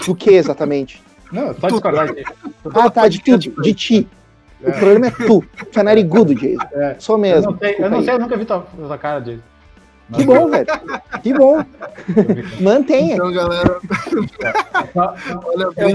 O que exatamente? Não, pode discordar de Ah, tá, de ti. De ti. É. O problema é tu. Tu é narigudo, Jason. É. Sou mesmo. Eu não sei, eu, não sei, eu nunca vi tua, tua cara, Jason. Que bom, velho. Que bom. Mantenha. Então, galera, Só- olha Eu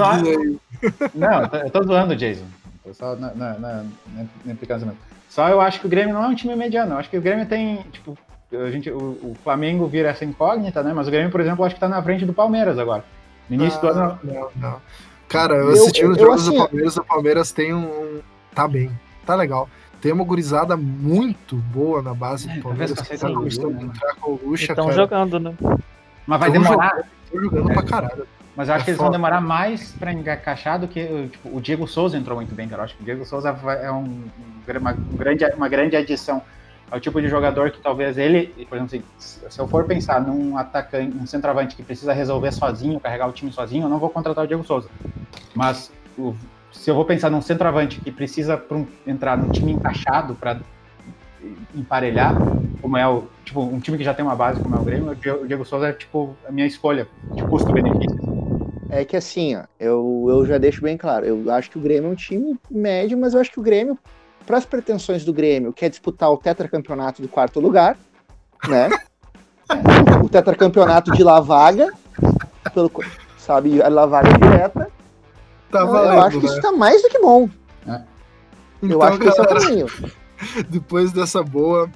não- eu tô zoando, Jason. Tô só na, na, na, na- mesmo. Só eu acho que o Grêmio não é um time mediano. Eu acho que o Grêmio tem, tipo, a gente, o, o Flamengo vira essa incógnita, né? Mas o Grêmio, por exemplo, eu acho que tá na frente do Palmeiras agora. No início do ano. Não, não. Cara, eu Eu- assisti os jogos assim, do Palmeiras, o Palmeiras tem um. Tá bem, tá legal. Tem uma gurizada muito boa na base do Palmeiras talvez que tá a gostando de entrar com o Lucha, Estão cara. jogando, né? Mas vai Tão demorar. Tô jogando pra caralho. Mas eu acho É que eles vão foda. demorar mais pra encaixar do que tipo, o Diego Souza entrou muito bem, cara. Eu acho que o Diego Souza é um, um uma, um grande, uma grande adição ao tipo de jogador que talvez ele, por exemplo, assim, se eu for pensar num atacante, um centroavante que precisa resolver sozinho, carregar o time sozinho, eu não vou contratar o Diego Souza. Mas o- se eu vou pensar num centroavante que precisa um- entrar num time encaixado para emparelhar, como é o tipo um time que já tem uma base como é o Grêmio, o Diego Souza é tipo a minha escolha de custo-benefício. É que assim, ó, eu, eu já deixo bem claro. Eu acho que o Grêmio é um time médio, mas eu acho que o Grêmio, para as pretensões do Grêmio, quer disputar o tetracampeonato do quarto lugar, né? o tetracampeonato de La Vaga, pelo, sabe, a La Vaga direta. Tá eu, valendo, eu acho que né? isso tá mais do que bom. eu Então, acho que esse é o galera, caminho. depois dessa boa,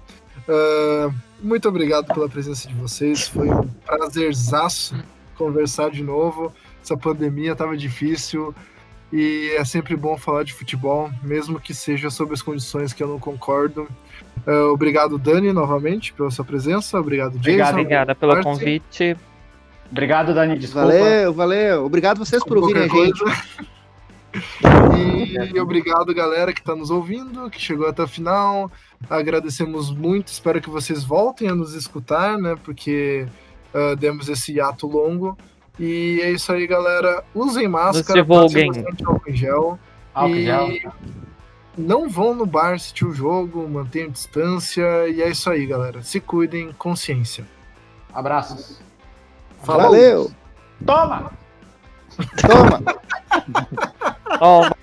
ah, muito obrigado pela presença de vocês. Foi um prazerzaço conversar de novo. Essa pandemia tava difícil e é sempre bom falar de futebol, mesmo que seja sob as condições que eu não concordo. Ah, obrigado, Dani, novamente, pela sua presença. Obrigado, Jason. Obrigado, Obrigada pelo convite. Obrigado, Dani. Desculpa. Valeu, valeu. Obrigado vocês por ouvirem a gente. E obrigado, galera, que está nos ouvindo, que chegou até o final. Agradecemos muito, espero que vocês voltem a nos escutar, né? Porque ah, demos esse hiato longo. E é isso aí, galera. Usem máscara, passem bastante álcool em gel. Álcool e gel. não vão no bar assistir o jogo, mantenham distância. E é isso aí, galera. Se cuidem, consciência. Abraços. Falou. Valeu. Toma! Toma. Toma.